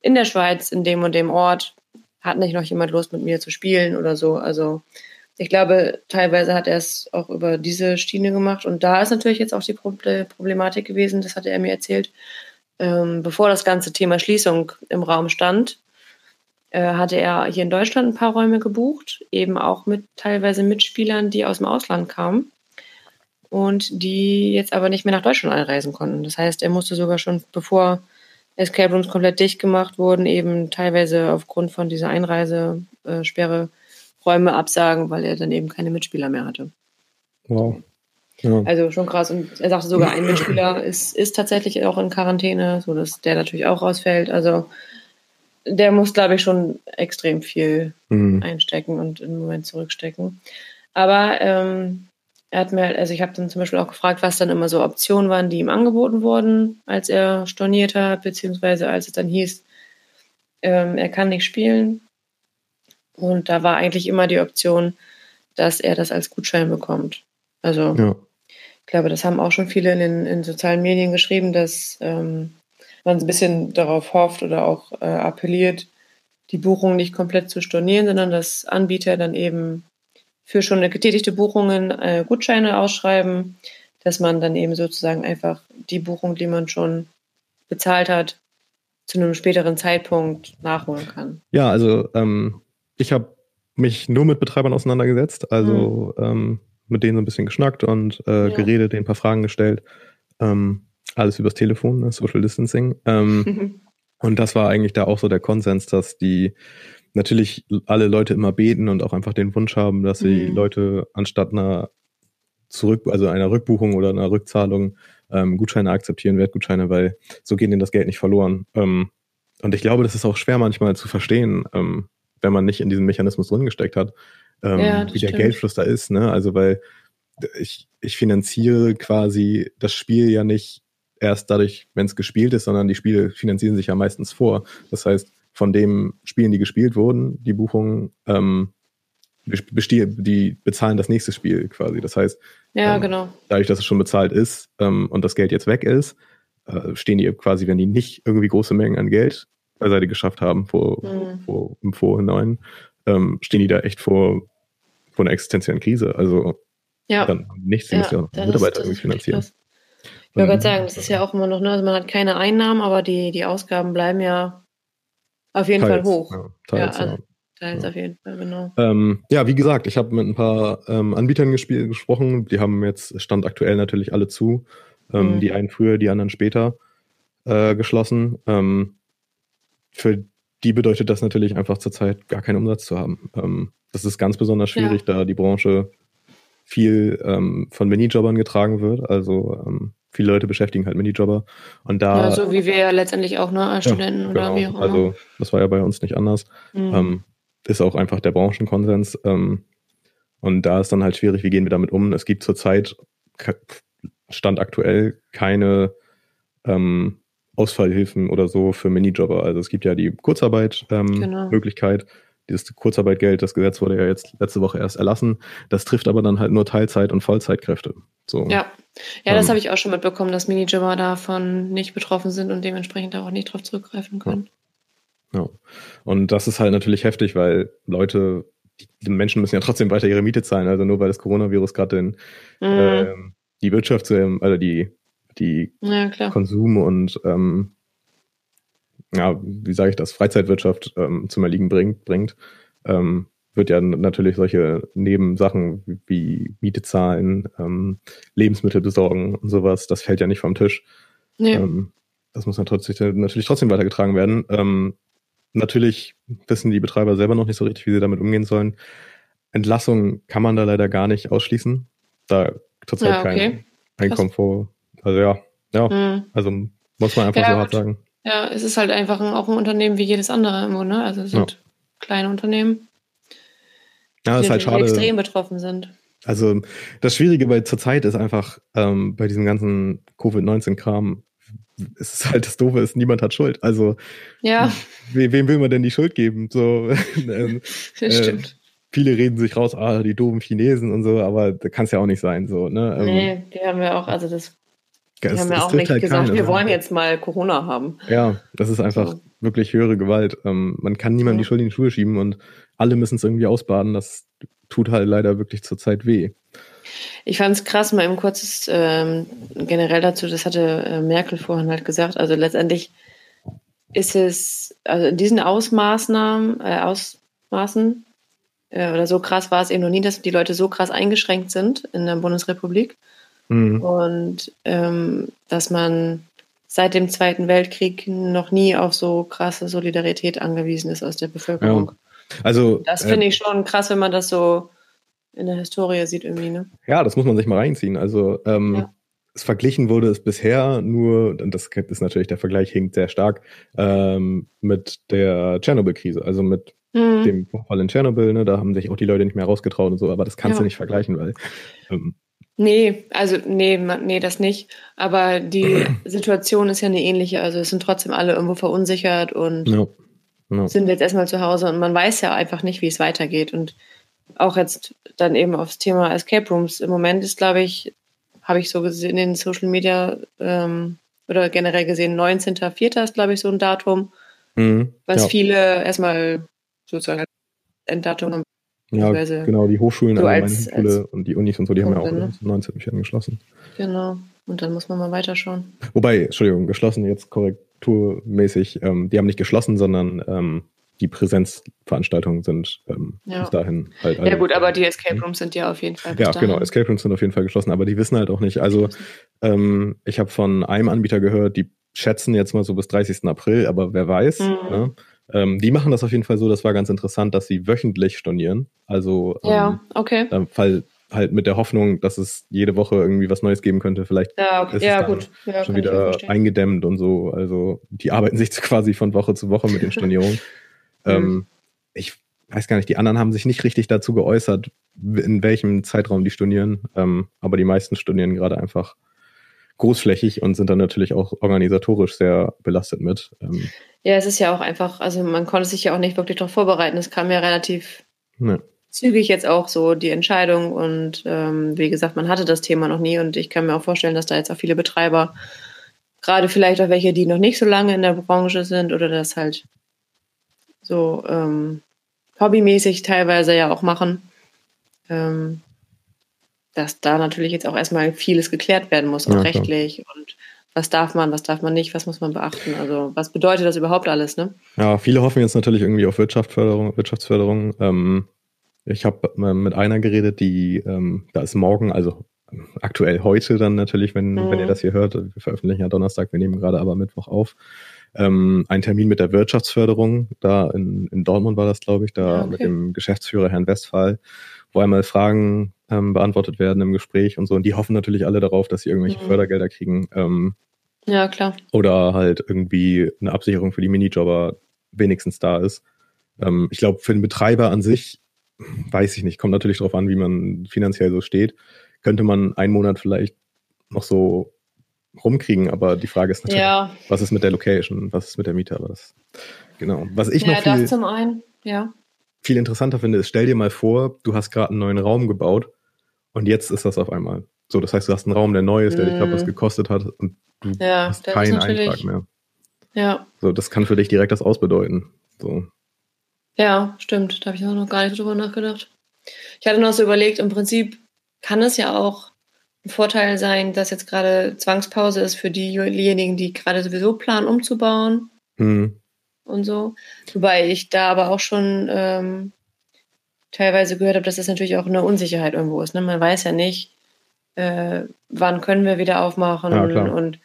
in der Schweiz, in dem und dem Ort. Hat nicht noch jemand Lust, mit mir zu spielen oder so? Also ich glaube, teilweise hat er es auch über diese Schiene gemacht. Und da ist natürlich jetzt auch die Problematik gewesen, das hatte er mir erzählt, ähm, bevor das ganze Thema Schließung im Raum stand, hatte er hier in Deutschland ein paar Räume gebucht, eben auch mit teilweise Mitspielern, die aus dem Ausland kamen und die jetzt aber nicht mehr nach Deutschland einreisen konnten. Das heißt, er musste sogar schon, bevor Escape Rooms komplett dicht gemacht wurden, eben teilweise aufgrund von dieser Einreisesperre Räume absagen, weil er dann eben keine Mitspieler mehr hatte. Wow. Ja. Also schon krass. Und er sagte sogar, ein <clears throat> Mitspieler ist, ist tatsächlich auch in Quarantäne, sodass der natürlich auch rausfällt. Also der muss, glaube ich, schon extrem viel mhm. einstecken und im Moment zurückstecken. Aber ähm, er hat mir, also ich habe dann zum Beispiel auch gefragt, was dann immer so Optionen waren, die ihm angeboten wurden, als er storniert hat, beziehungsweise als es dann hieß, ähm, er kann nicht spielen. Und da war eigentlich immer die Option, dass er das als Gutschein bekommt. Also ja. ich glaube, das haben auch schon viele in den in sozialen Medien geschrieben, dass ähm, man ein bisschen darauf hofft oder auch äh, appelliert, die Buchung nicht komplett zu stornieren, sondern dass Anbieter dann eben für schon getätigte Buchungen äh, Gutscheine ausschreiben, dass man dann eben sozusagen einfach die Buchung, die man schon bezahlt hat, zu einem späteren Zeitpunkt nachholen kann. Ja, also ähm, ich habe mich nur mit Betreibern auseinandergesetzt, also mhm. ähm, mit denen so ein bisschen geschnackt und äh, ja. geredet, denen ein paar Fragen gestellt. Ähm, alles übers Telefon, ne? Social Distancing. Ähm, <laughs> und das war eigentlich da auch so der Konsens, dass die natürlich alle Leute immer beten und auch einfach den Wunsch haben, dass sie mhm. Leute anstatt einer Zurück, also einer Rückbuchung oder einer Rückzahlung ähm, Gutscheine akzeptieren, Wertgutscheine, weil so geht ihnen das Geld nicht verloren. Ähm, und ich glaube, das ist auch schwer manchmal zu verstehen, ähm, wenn man nicht in diesem Mechanismus drin gesteckt hat, ähm, ja, wie der Geldfluss da ist. Ne? Also weil ich, ich finanziere quasi das Spiel ja nicht erst dadurch, wenn es gespielt ist, sondern die Spiele finanzieren sich ja meistens vor. Das heißt, von den Spielen, die gespielt wurden, die Buchungen, ähm, die bezahlen das nächste Spiel quasi. Das heißt, ja, ähm, genau. dadurch, dass es schon bezahlt ist ähm, und das Geld jetzt weg ist, äh, stehen die quasi, wenn die nicht irgendwie große Mengen an Geld beiseite geschafft haben vor, mhm. vor, im Vorhinein, ähm, stehen die da echt vor, vor einer existenziellen Krise. Also ja. dann nichts, die ja, müssen ja Mitarbeiter irgendwie finanzieren. Ich wollte gerade sagen, das ist ja auch immer noch, ne, also man hat keine Einnahmen, aber die, die Ausgaben bleiben ja auf jeden teils, Fall hoch. Ja, teils, ja, also, teils ja. auf jeden Fall, genau. Ähm, ja, wie gesagt, ich habe mit ein paar ähm, Anbietern gesprochen, die haben jetzt Stand aktuell natürlich alle zu. Ähm, mhm. Die einen früher, die anderen später äh, geschlossen. Ähm, für die bedeutet das natürlich einfach zurzeit gar keinen Umsatz zu haben. Ähm, das ist ganz besonders schwierig, da die Branche viel ähm, von Minijobbern getragen wird. Also ähm, viele Leute beschäftigen halt Minijobber. Und da. Ja, so wie wir ja letztendlich auch, ne, als Studenten ja, oder genau. wie auch immer. Also, das war ja bei uns nicht anders. Mhm. Ähm, ist auch einfach der Branchenkonsens. Ähm, und da ist dann halt schwierig, wie gehen wir damit um? Es gibt zurzeit, Stand aktuell, keine ähm, Ausfallhilfen oder so für Minijobber. Also es gibt ja die Kurzarbeit-Möglichkeit. Ähm, genau. Dieses Kurzarbeitgeld, das Gesetz wurde ja jetzt letzte Woche erst erlassen. Das trifft aber dann halt nur Teilzeit- und Vollzeitkräfte. So. Ja, ja, das ähm, habe ich auch schon mitbekommen, dass Minijobber davon nicht betroffen sind und dementsprechend auch nicht darauf zurückgreifen können. Ja. ja. Und das ist halt natürlich heftig, weil Leute, die Menschen müssen ja trotzdem weiter ihre Miete zahlen. Also nur weil das Coronavirus gerade den mhm. äh, die Wirtschaft, also die, die ja, Konsum und ähm, ja, wie sage ich das, Freizeitwirtschaft ähm, zum Erliegen bringt, bringt ähm, wird ja natürlich solche Nebensachen wie Miete zahlen, ähm, Lebensmittel besorgen und sowas, das fällt ja nicht vom Tisch. Nee. Ähm, das muss natürlich, natürlich trotzdem weitergetragen werden. Ähm, natürlich wissen die Betreiber selber noch nicht so richtig, wie sie damit umgehen sollen. Entlassung kann man da leider gar nicht ausschließen. Da zurzeit ja, okay. kein, kein Komfort. Also ja, ja, mhm. also muss man einfach ja, so hart sagen. Ja, es ist halt einfach ein, auch ein Unternehmen wie jedes andere irgendwo, ne? Also es sind ja. kleine Unternehmen, ja, die ist halt schade. extrem betroffen sind. Also das Schwierige bei zurzeit ist einfach ähm, bei diesem ganzen Covid-19-Kram, es ist halt das Doofe ist, niemand hat Schuld. Also ja. we wem will man denn die Schuld geben? So, <laughs> ähm, <laughs> das stimmt. Äh, viele reden sich raus, ah, die doofen Chinesen und so, aber das kann es ja auch nicht sein. So, ne? Ähm, nee, die haben ja auch, also das die haben ja auch nicht halt gesagt, keine, wir wollen jetzt mal Corona haben. Ja, das ist einfach so. wirklich höhere Gewalt. Ähm, man kann niemandem ja. die Schuld in die Schuhe schieben und alle müssen es irgendwie ausbaden. Das tut halt leider wirklich zurzeit weh. Ich fand es krass, mal eben kurzes ähm, generell dazu, das hatte äh, Merkel vorhin halt gesagt. Also letztendlich ist es, also in diesen Ausmaßnahmen, äh, Ausmaßen, äh, oder so krass war es eben noch nie, dass die Leute so krass eingeschränkt sind in der Bundesrepublik. Mhm. Und ähm, dass man seit dem Zweiten Weltkrieg noch nie auf so krasse Solidarität angewiesen ist aus der Bevölkerung. Ja. Also das finde äh, ich schon krass, wenn man das so in der Historie sieht irgendwie. Ne? Ja, das muss man sich mal reinziehen. Also ähm, ja. es verglichen wurde es bisher nur, und das ist natürlich der Vergleich hinkt sehr stark ähm, mit der Tschernobyl-Krise, also mit mhm. dem Vorfall in Tschernobyl. Ne, da haben sich auch die Leute nicht mehr rausgetraut und so, aber das kannst ja. du nicht vergleichen, weil ähm, Nee, also nee, nee, das nicht. Aber die <clears throat> Situation ist ja eine ähnliche. Also es sind trotzdem alle irgendwo verunsichert und no. No. sind jetzt erstmal zu Hause und man weiß ja einfach nicht, wie es weitergeht. Und auch jetzt dann eben aufs Thema Escape Rooms. Im Moment ist, glaube ich, habe ich so gesehen in den Social Media ähm, oder generell gesehen, 19.04. ist, glaube ich, so ein Datum, mhm, was ja. viele erstmal sozusagen als Enddatum haben. Ja, genau, die Hochschulen, so also als, meine Hochschule und die Unis und so, die haben ja auch ne? 19 Büchern geschlossen. Genau, und dann muss man mal weiterschauen. Wobei, Entschuldigung, geschlossen jetzt korrekturmäßig, ähm, die haben nicht geschlossen, sondern ähm, die Präsenzveranstaltungen sind ähm, ja. bis dahin halt. Ja, gut, aber die Escape Rooms sind ja auf jeden Fall. Ja, genau, Escape Rooms sind auf jeden Fall geschlossen, aber die wissen halt auch nicht. Also, ähm, ich habe von einem Anbieter gehört, die schätzen jetzt mal so bis 30. April, aber wer weiß. Mhm. Ne? Ähm, die machen das auf jeden Fall so, das war ganz interessant, dass sie wöchentlich stornieren. Also ja, ähm, okay. Fall halt mit der Hoffnung, dass es jede Woche irgendwie was Neues geben könnte. Vielleicht ja, okay. ist ja, es gut. Ja, schon wieder eingedämmt und so. Also die arbeiten sich <laughs> quasi von Woche zu Woche mit den <laughs> Stornierungen. ähm, ich weiß gar nicht, die anderen haben sich nicht richtig dazu geäußert, in welchem Zeitraum die stornieren. Ähm, aber die meisten stornieren gerade einfach großflächig und sind dann natürlich auch organisatorisch sehr belastet mit. Ähm, ja, es ist ja auch einfach, also man konnte sich ja auch nicht wirklich darauf vorbereiten. Es kam ja relativ nee. zügig jetzt auch so die Entscheidung und ähm, wie gesagt, man hatte das Thema noch nie und ich kann mir auch vorstellen, dass da jetzt auch viele Betreiber, gerade vielleicht auch welche, die noch nicht so lange in der Branche sind oder das halt so ähm, hobbymäßig teilweise ja auch machen, ähm, dass da natürlich jetzt auch erstmal vieles geklärt werden muss, auch ja, rechtlich und was darf man, was darf man nicht, was muss man beachten? Also was bedeutet das überhaupt alles, ne? Ja, viele hoffen jetzt natürlich irgendwie auf Wirtschaftsförderung. Wirtschaftsförderung. Ähm, ich habe mit einer geredet, die, ähm, da ist morgen, also aktuell heute dann natürlich, wenn, mhm. wenn ihr das hier hört, wir veröffentlichen ja Donnerstag, wir nehmen gerade aber Mittwoch auf, ähm, ein Termin mit der Wirtschaftsförderung, da in, in Dortmund war das, glaube ich, da okay. mit dem Geschäftsführer Herrn Westphal, wo einmal Fragen ähm, beantwortet werden im Gespräch und so. Und die hoffen natürlich alle darauf, dass sie irgendwelche mhm. Fördergelder kriegen. Ähm, ja, klar. Oder halt irgendwie eine Absicherung für die Minijobber wenigstens da ist. Ähm, ich glaube, für den Betreiber an sich, weiß ich nicht, kommt natürlich darauf an, wie man finanziell so steht, könnte man einen Monat vielleicht noch so rumkriegen, aber die Frage ist natürlich, ja. was ist mit der Location, was ist mit der Miete, aber das, genau. Was ich ja, noch viel, das zum einen, ja. Viel interessanter finde, ist, stell dir mal vor, du hast gerade einen neuen Raum gebaut und jetzt ist das auf einmal. So, das heißt, du hast einen Raum, der neu ist, der mm. dich glaube was gekostet hat und du ja, hast keinen Eintrag mehr. Ja. So, das kann für dich direkt das ausbedeuten. So. Ja, stimmt. Da habe ich auch noch gar nicht drüber nachgedacht. Ich hatte noch so überlegt, im Prinzip kann es ja auch ein Vorteil sein, dass jetzt gerade Zwangspause ist für diejenigen, die gerade sowieso planen, umzubauen. Mhm. Und so. Wobei ich da aber auch schon ähm, teilweise gehört habe, dass das natürlich auch eine Unsicherheit irgendwo ist. Ne? Man weiß ja nicht, äh, wann können wir wieder aufmachen ja, und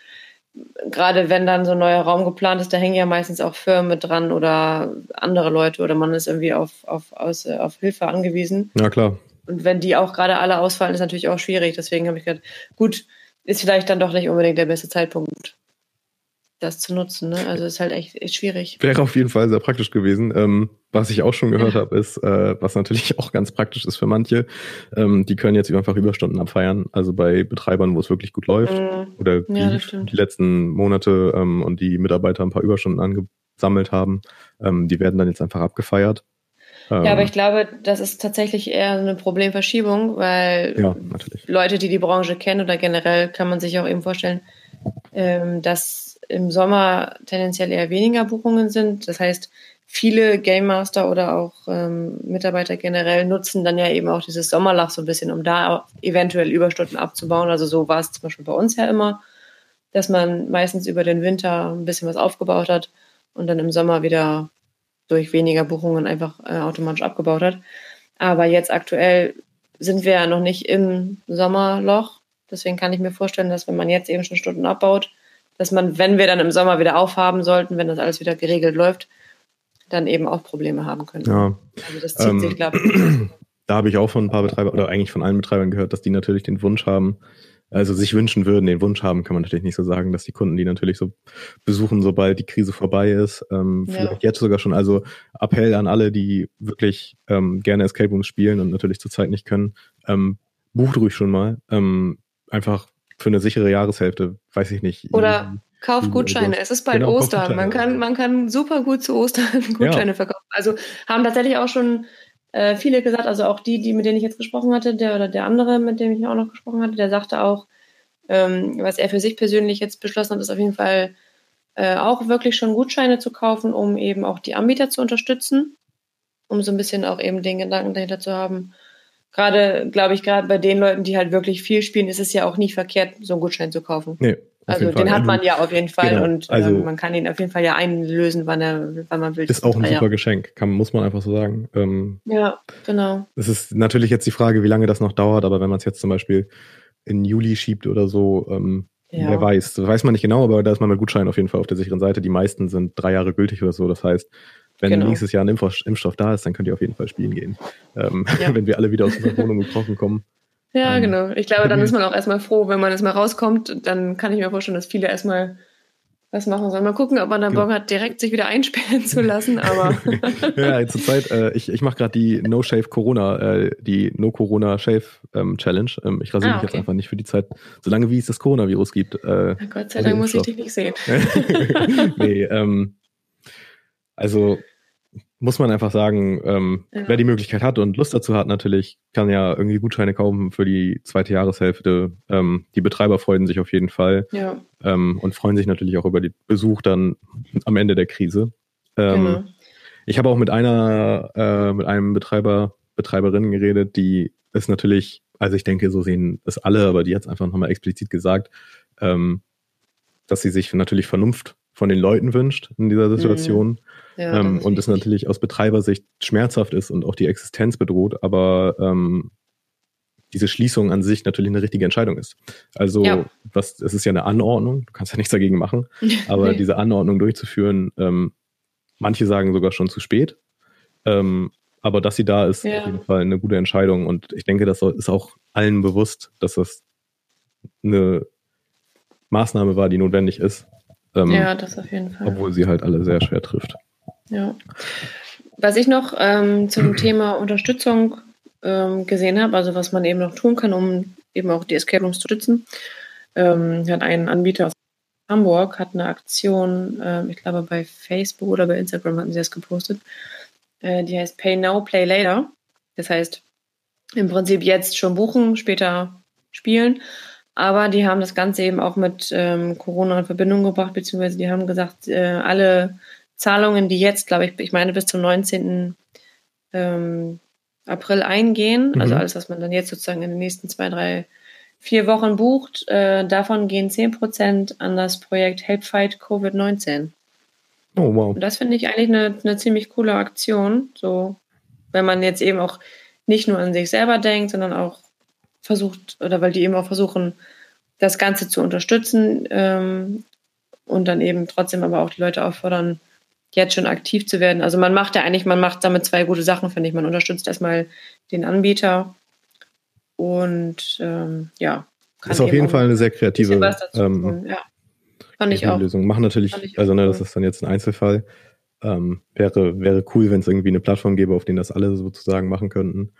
gerade wenn dann so ein neuer Raum geplant ist, da hängen ja meistens auch Firmen mit dran oder andere Leute oder man ist irgendwie auf, auf, aus, äh, auf Hilfe angewiesen. Ja, klar. Und wenn die auch gerade alle ausfallen, ist natürlich auch schwierig. Deswegen habe ich gedacht, gut, ist vielleicht dann doch nicht unbedingt der beste Zeitpunkt, das zu nutzen. Ne? Also ist halt echt, echt schwierig. Wäre auf jeden Fall sehr praktisch gewesen. Ähm, was ich auch schon gehört ja. habe, ist, äh, was natürlich <laughs> auch ganz praktisch ist für manche, ähm, die können jetzt einfach Überstunden abfeiern. Also bei Betreibern, wo es wirklich gut läuft mhm. oder ja, die, letzten Monate ähm, und die Mitarbeiter ein paar Überstunden angesammelt haben, ähm, die werden dann jetzt einfach abgefeiert. Ja, aber ähm, ich glaube, das ist tatsächlich eher eine Problemverschiebung, weil ja, Leute, die die Branche kennen oder generell kann man sich auch eben vorstellen, ähm, dass im Sommer tendenziell eher weniger Buchungen sind. Das heißt, viele Game Master oder auch ähm, Mitarbeiter generell nutzen dann ja eben auch dieses Sommerlach so ein bisschen, um da eventuell Überstunden abzubauen. Also so war es zum Beispiel bei uns ja immer, dass man meistens über den Winter ein bisschen was aufgebaut hat und dann im Sommer wieder durch weniger Buchungen einfach äh, automatisch abgebaut hat. Aber jetzt aktuell sind wir ja noch nicht im Sommerloch. Deswegen kann ich mir vorstellen, dass wenn man jetzt eben schon Stunden abbaut, dass man, wenn wir dann im Sommer wieder aufhaben sollten, wenn das alles wieder geregelt läuft, dann eben auch Probleme haben können. Ja. Also das zieht ähm, sich, glaube <clears throat> ich. Da habe ich auch von ein paar Betreibern oder eigentlich von allen Betreibern gehört, dass die natürlich den Wunsch haben, also sich wünschen würden, den Wunsch haben, kann man natürlich nicht so sagen, dass die Kunden die natürlich so besuchen, sobald die Krise vorbei ist. Ähm, ja. Vielleicht jetzt sogar schon. Also Appell an alle, die wirklich ähm, gerne Escape Rooms spielen und natürlich zurzeit nicht können, ähm, bucht ruhig schon mal. Ähm, einfach für eine sichere Jahreshälfte, weiß ich nicht. Oder Kauft Gutscheine. Es ist bald genau, Ostern. Man kann, man kann super gut zu Ostern <laughs> Gutscheine ja. verkaufen. Also haben tatsächlich auch schon äh, viele gesagt, also auch die, die, mit denen ich jetzt gesprochen hatte, der oder der andere, mit dem ich auch noch gesprochen hatte, der sagte auch, ähm, was er für sich persönlich jetzt beschlossen hat, ist auf jeden Fall äh, auch wirklich schon Gutscheine zu kaufen, um eben auch die Anbieter zu unterstützen, um so ein bisschen auch eben den Gedanken dahinter zu haben. Gerade, glaube ich, gerade bei den Leuten, die halt wirklich viel spielen, ist es ja auch nicht verkehrt, so einen Gutschein zu kaufen. Nee, also den hat man ja auf jeden Fall genau. und also, ähm, man kann ihn auf jeden Fall ja einlösen, wann, er, wann man will. Ist auch ein super ja. Geschenk, kann, muss man einfach so sagen. Ähm, ja, genau. Es ist natürlich jetzt die Frage, wie lange das noch dauert, aber wenn man es jetzt zum Beispiel in Juli schiebt oder so, ähm, ja. wer weiß. Das weiß man nicht genau, aber da ist man mit Gutschein auf jeden Fall auf der sicheren Seite. Die meisten sind drei Jahre gültig oder so. Das heißt, wenn genau. nächstes Jahr ein Impfstoff da ist, dann könnt ihr auf jeden Fall spielen gehen. Ähm, ja. <laughs> wenn wir alle wieder aus unserer Wohnung gebrochen kommen. Ja, ähm, genau. Ich glaube, dann ist man auch erstmal froh, wenn man jetzt mal rauskommt. Dann kann ich mir vorstellen, dass viele erstmal was machen sollen. Mal gucken, ob man dann genau. Bock hat, direkt sich wieder einsperren zu lassen. Aber <laughs> ja, zurzeit, äh, ich, ich mache gerade die No Shave Corona, äh, die No Corona Shave ähm, Challenge. Ähm, ich rasiere ah, mich jetzt einfach nicht für die Zeit, solange wie es das Coronavirus gibt. Äh, Gott sei Dank muss ich dich nicht sehen. <laughs> nee, ähm, also muss man einfach sagen, ähm, ja. wer die Möglichkeit hat und Lust dazu hat, natürlich, kann ja irgendwie Gutscheine kaufen für die zweite Jahreshälfte. Ähm, die Betreiber freuen sich auf jeden Fall ja. ähm, und freuen sich natürlich auch über den Besuch dann am Ende der Krise. Ähm, genau. Ich habe auch mit einer, äh, mit einem Betreiber, Betreiberin geredet, die ist natürlich, also ich denke, so sehen es alle, aber die hat es einfach nochmal explizit gesagt, ähm, dass sie sich natürlich Vernunft von den Leuten wünscht in dieser mhm. Situation. Mhm ja, ähm, und es natürlich aus Betreibersicht schmerzhaft ist und auch die Existenz bedroht, aber ähm, diese Schließung an sich natürlich eine richtige Entscheidung ist. Also, ja. was, es ist ja eine Anordnung, du kannst ja nichts dagegen machen, <laughs> aber nee. diese Anordnung durchzuführen, ähm, manche sagen sogar schon zu spät. Ähm, aber dass sie da ist, ja. auf jeden Fall eine gute Entscheidung. Und ich denke, das ist auch allen bewusst, dass das eine Maßnahme war, die notwendig ist. Ähm, ja, das auf jeden Fall. Obwohl sie halt alle sehr schwer trifft. Ja. Was ich noch ähm, zum <clears throat> Thema Unterstützung ähm, gesehen habe, also was man eben noch tun kann, um eben auch die Escape Rooms zu stützen, ähm, hat ein Anbieter aus Hamburg hat eine Aktion, äh, ich glaube bei Facebook oder bei Instagram hatten sie das gepostet, Äh, die heißt Pay Now, Play Later. Das heißt, im Prinzip jetzt schon buchen, später spielen. Aber die haben das Ganze eben auch mit ähm, Corona in Verbindung gebracht, beziehungsweise die haben gesagt, äh, alle Zahlungen, die jetzt, glaube ich, ich meine bis zum 19. Ähm, April eingehen, also mhm. also alles, was man dann jetzt sozusagen in den nächsten zwei, drei, vier Wochen bucht, äh, davon gehen 10% an das Projekt Help Fight Covid-19. Oh, wow. Und das finde ich eigentlich eine, eine ziemlich coole Aktion, so, wenn man jetzt eben auch nicht nur an sich selber denkt, sondern auch versucht, oder weil die eben auch versuchen, das Ganze zu unterstützen ähm, und dann eben trotzdem aber auch die Leute auffordern, jetzt schon aktiv zu werden. Also man macht ja eigentlich, man macht damit zwei gute Sachen, finde ich. Man unterstützt erstmal den Anbieter und ähm, ja. Ist auf jeden Fall eine sehr kreative ähm, ja. Fand ich auch. Lösung. Machen natürlich, ich also ne, das ist dann jetzt ein Einzelfall. Ähm, wäre, wäre cool, wenn es irgendwie eine Plattform gäbe, auf denen das alle sozusagen machen könnten.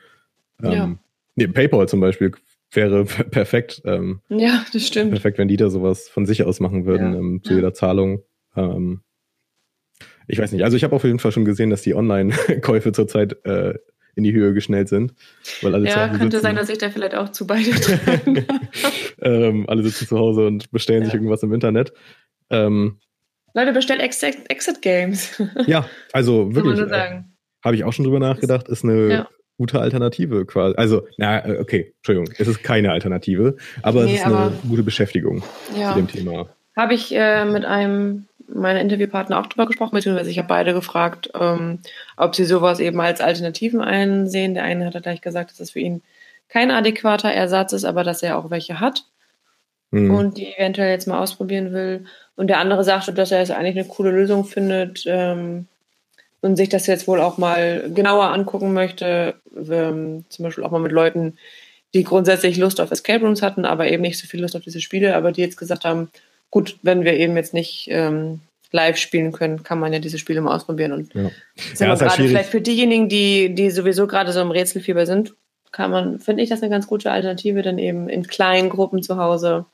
Ähm, ja. Nee, PayPal zum Beispiel wäre <laughs> perfekt. Ähm, ja, das stimmt. Perfekt, wenn die da sowas von sich aus machen würden ja. ähm, zu jeder Zahlung. Ähm, ich weiß nicht. Also ich habe auf jeden Fall schon gesehen, dass die Online-Käufe zurzeit äh, in die Höhe geschnellt sind. Weil alle ja, könnte sitzen. sein, dass ich da vielleicht auch zu beigetragen <laughs> ähm, Alle sitzen zu Hause und bestellen ja. sich irgendwas im Internet. Ähm, Leute, bestellt Exit, Exit Games. <laughs> ja, also wirklich. Äh, habe ich auch schon drüber nachgedacht. Ist eine ja. gute Alternative quasi. Also, na, äh, okay, Entschuldigung, es ist keine Alternative, aber nee, es ist aber, eine gute Beschäftigung ja. zu dem Thema. Habe ich äh, mit einem meine Interviewpartner auch drüber gesprochen, beziehungsweise ich habe beide gefragt, ähm, ob sie sowas eben als Alternativen einsehen. Der eine hat ja gleich gesagt, dass es für ihn kein adäquater Ersatz ist, aber dass er auch welche hat mhm. und die eventuell jetzt mal ausprobieren will. Und der andere sagte, dass er es eigentlich eine coole Lösung findet ähm, und sich das jetzt wohl auch mal genauer angucken möchte, ähm, zum Beispiel auch mal mit Leuten, die grundsätzlich Lust auf Escape Rooms hatten, aber eben nicht so viel Lust auf diese Spiele, aber die jetzt gesagt haben, gut, wenn wir eben jetzt nicht ähm, live spielen können, kann man ja diese Spiele mal ausprobieren. Und ja. ja, gerade vielleicht für diejenigen, die, die sowieso gerade so im Rätselfieber sind, kann man, finde ich das eine ganz gute Alternative, dann eben in kleinen Gruppen zu Hause.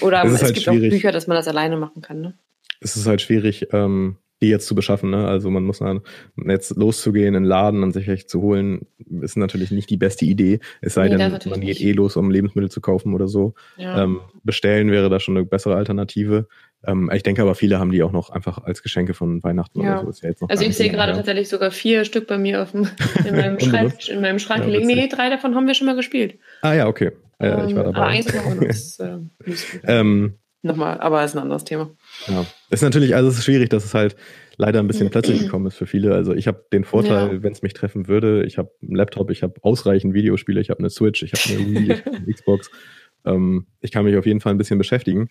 Oder es, halt gibt schwierig. auch Bücher, dass man das alleine machen kann. Ne? Es ist halt schwierig, ähm, die jetzt zu beschaffen. Ne? Also man muss dann jetzt loszugehen, in den Laden und sich echt zu holen, ist natürlich nicht die beste Idee. Es sei nee, denn, man geht eh los, um Lebensmittel zu kaufen oder so. Ja. Ähm, bestellen wäre da schon eine bessere Alternative. Ähm, ich denke aber, viele haben die auch noch einfach als Geschenke von Weihnachten ja. oder so. Ja also ich sehe gerade tatsächlich sogar vier Stück bei mir auf dem, in, meinem <laughs> Schrank, in meinem Schrank liegen. Nee, drei davon haben wir schon mal gespielt. Ah ja, okay. Äh, ich war ähm, dabei. Aber eins <laughs> machen wir noch. ähm, Nochmal, aber ist ein anderes Thema. Ja. Ist natürlich, also es ist schwierig, dass es halt leider ein bisschen plötzlich gekommen ist für viele. Also ich habe den Vorteil, ja. wenn es mich treffen würde, ich habe einen Laptop, ich habe ausreichend Videospiele, ich habe eine Switch, ich habe eine Wii, ich habe eine Xbox. Ähm, ich kann mich auf jeden Fall ein bisschen beschäftigen.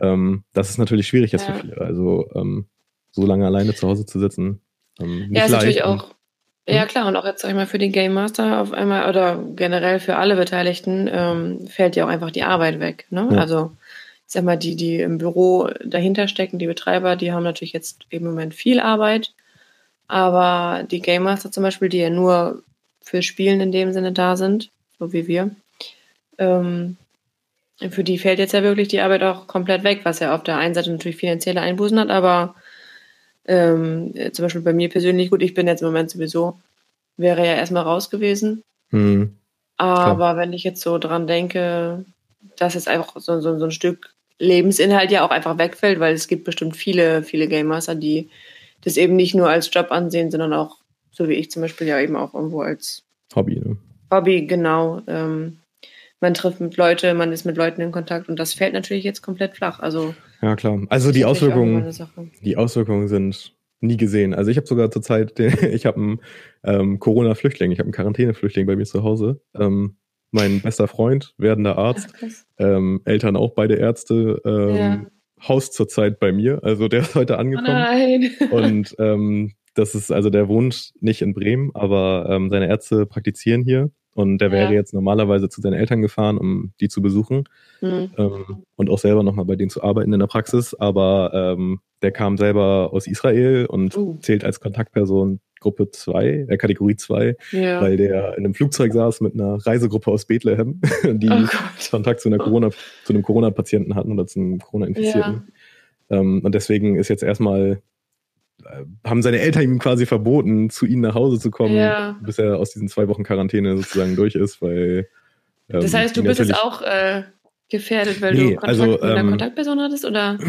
Ähm, das ist natürlich schwierig jetzt ja. für viele. Also ähm, so lange alleine zu Hause zu sitzen. Ähm, ja, ist natürlich auch. Ja, klar, und auch jetzt, sag ich mal, für den Game Master auf einmal oder generell für alle Beteiligten ähm, fällt ja auch einfach die Arbeit weg. Ne? Ja. Also sag mal, die, die im Büro dahinter stecken, die Betreiber, die haben natürlich jetzt im Moment viel Arbeit. Aber die Game Master zum Beispiel, die ja nur für Spielen in dem Sinne da sind, so wie wir, ähm, für die fällt jetzt ja wirklich die Arbeit auch komplett weg, was ja auf der einen Seite natürlich finanzielle Einbußen hat, aber ähm, zum Beispiel bei mir persönlich, gut, ich bin jetzt im Moment sowieso, wäre ja erstmal raus gewesen. Mhm. Aber wenn ich jetzt so dran denke, dass jetzt einfach so, so, so ein Stück Lebensinhalt ja auch einfach wegfällt, weil es gibt bestimmt viele, viele Game Master, die das eben nicht nur als Job ansehen, sondern auch, so wie ich zum Beispiel ja eben auch irgendwo als Hobby, ne? Hobby, genau. Ähm, man trifft mit Leute, man ist mit Leuten in Kontakt und das fällt natürlich jetzt komplett flach. Also ja klar. Also die Auswirkungen, die Auswirkungen sind nie gesehen. Also ich habe sogar zurzeit, den, <laughs> ich habe einen ähm, Corona-Flüchtling, ich habe einen Quarantäne-Flüchtling bei mir zu Hause. Ähm, mein bester Freund, werdender Arzt, ähm, Eltern auch beide Ärzte, ähm, ja. Haus zurzeit bei mir, also der ist heute angekommen. Oh nein. <laughs> Und ähm, das ist, also der wohnt nicht in Bremen, aber ähm, seine Ärzte praktizieren hier und der wäre jetzt normalerweise zu seinen Eltern gefahren, um die zu besuchen mhm. ähm, und auch selber nochmal bei denen zu arbeiten in der Praxis, aber ähm, der kam selber aus Israel und uh. zählt als Kontaktperson Gruppe 2, äh, Kategorie 2, ja. weil der in einem Flugzeug saß mit einer Reisegruppe aus Bethlehem, <laughs> die oh Kontakt zu einer Corona, zu einem Corona-Patienten hatten oder zu einem Corona-Infizierten. Ja. Ähm, und deswegen ist jetzt erstmal äh, haben seine Eltern ihm quasi verboten, zu ihnen nach Hause zu kommen, Ja. bis er aus diesen zwei Wochen Quarantäne sozusagen durch ist, weil. ähm, Das heißt, du bist jetzt auch äh, gefährdet, weil Nee, du Kontakt also, mit einer ähm, Kontaktperson hattest, oder? <clears throat>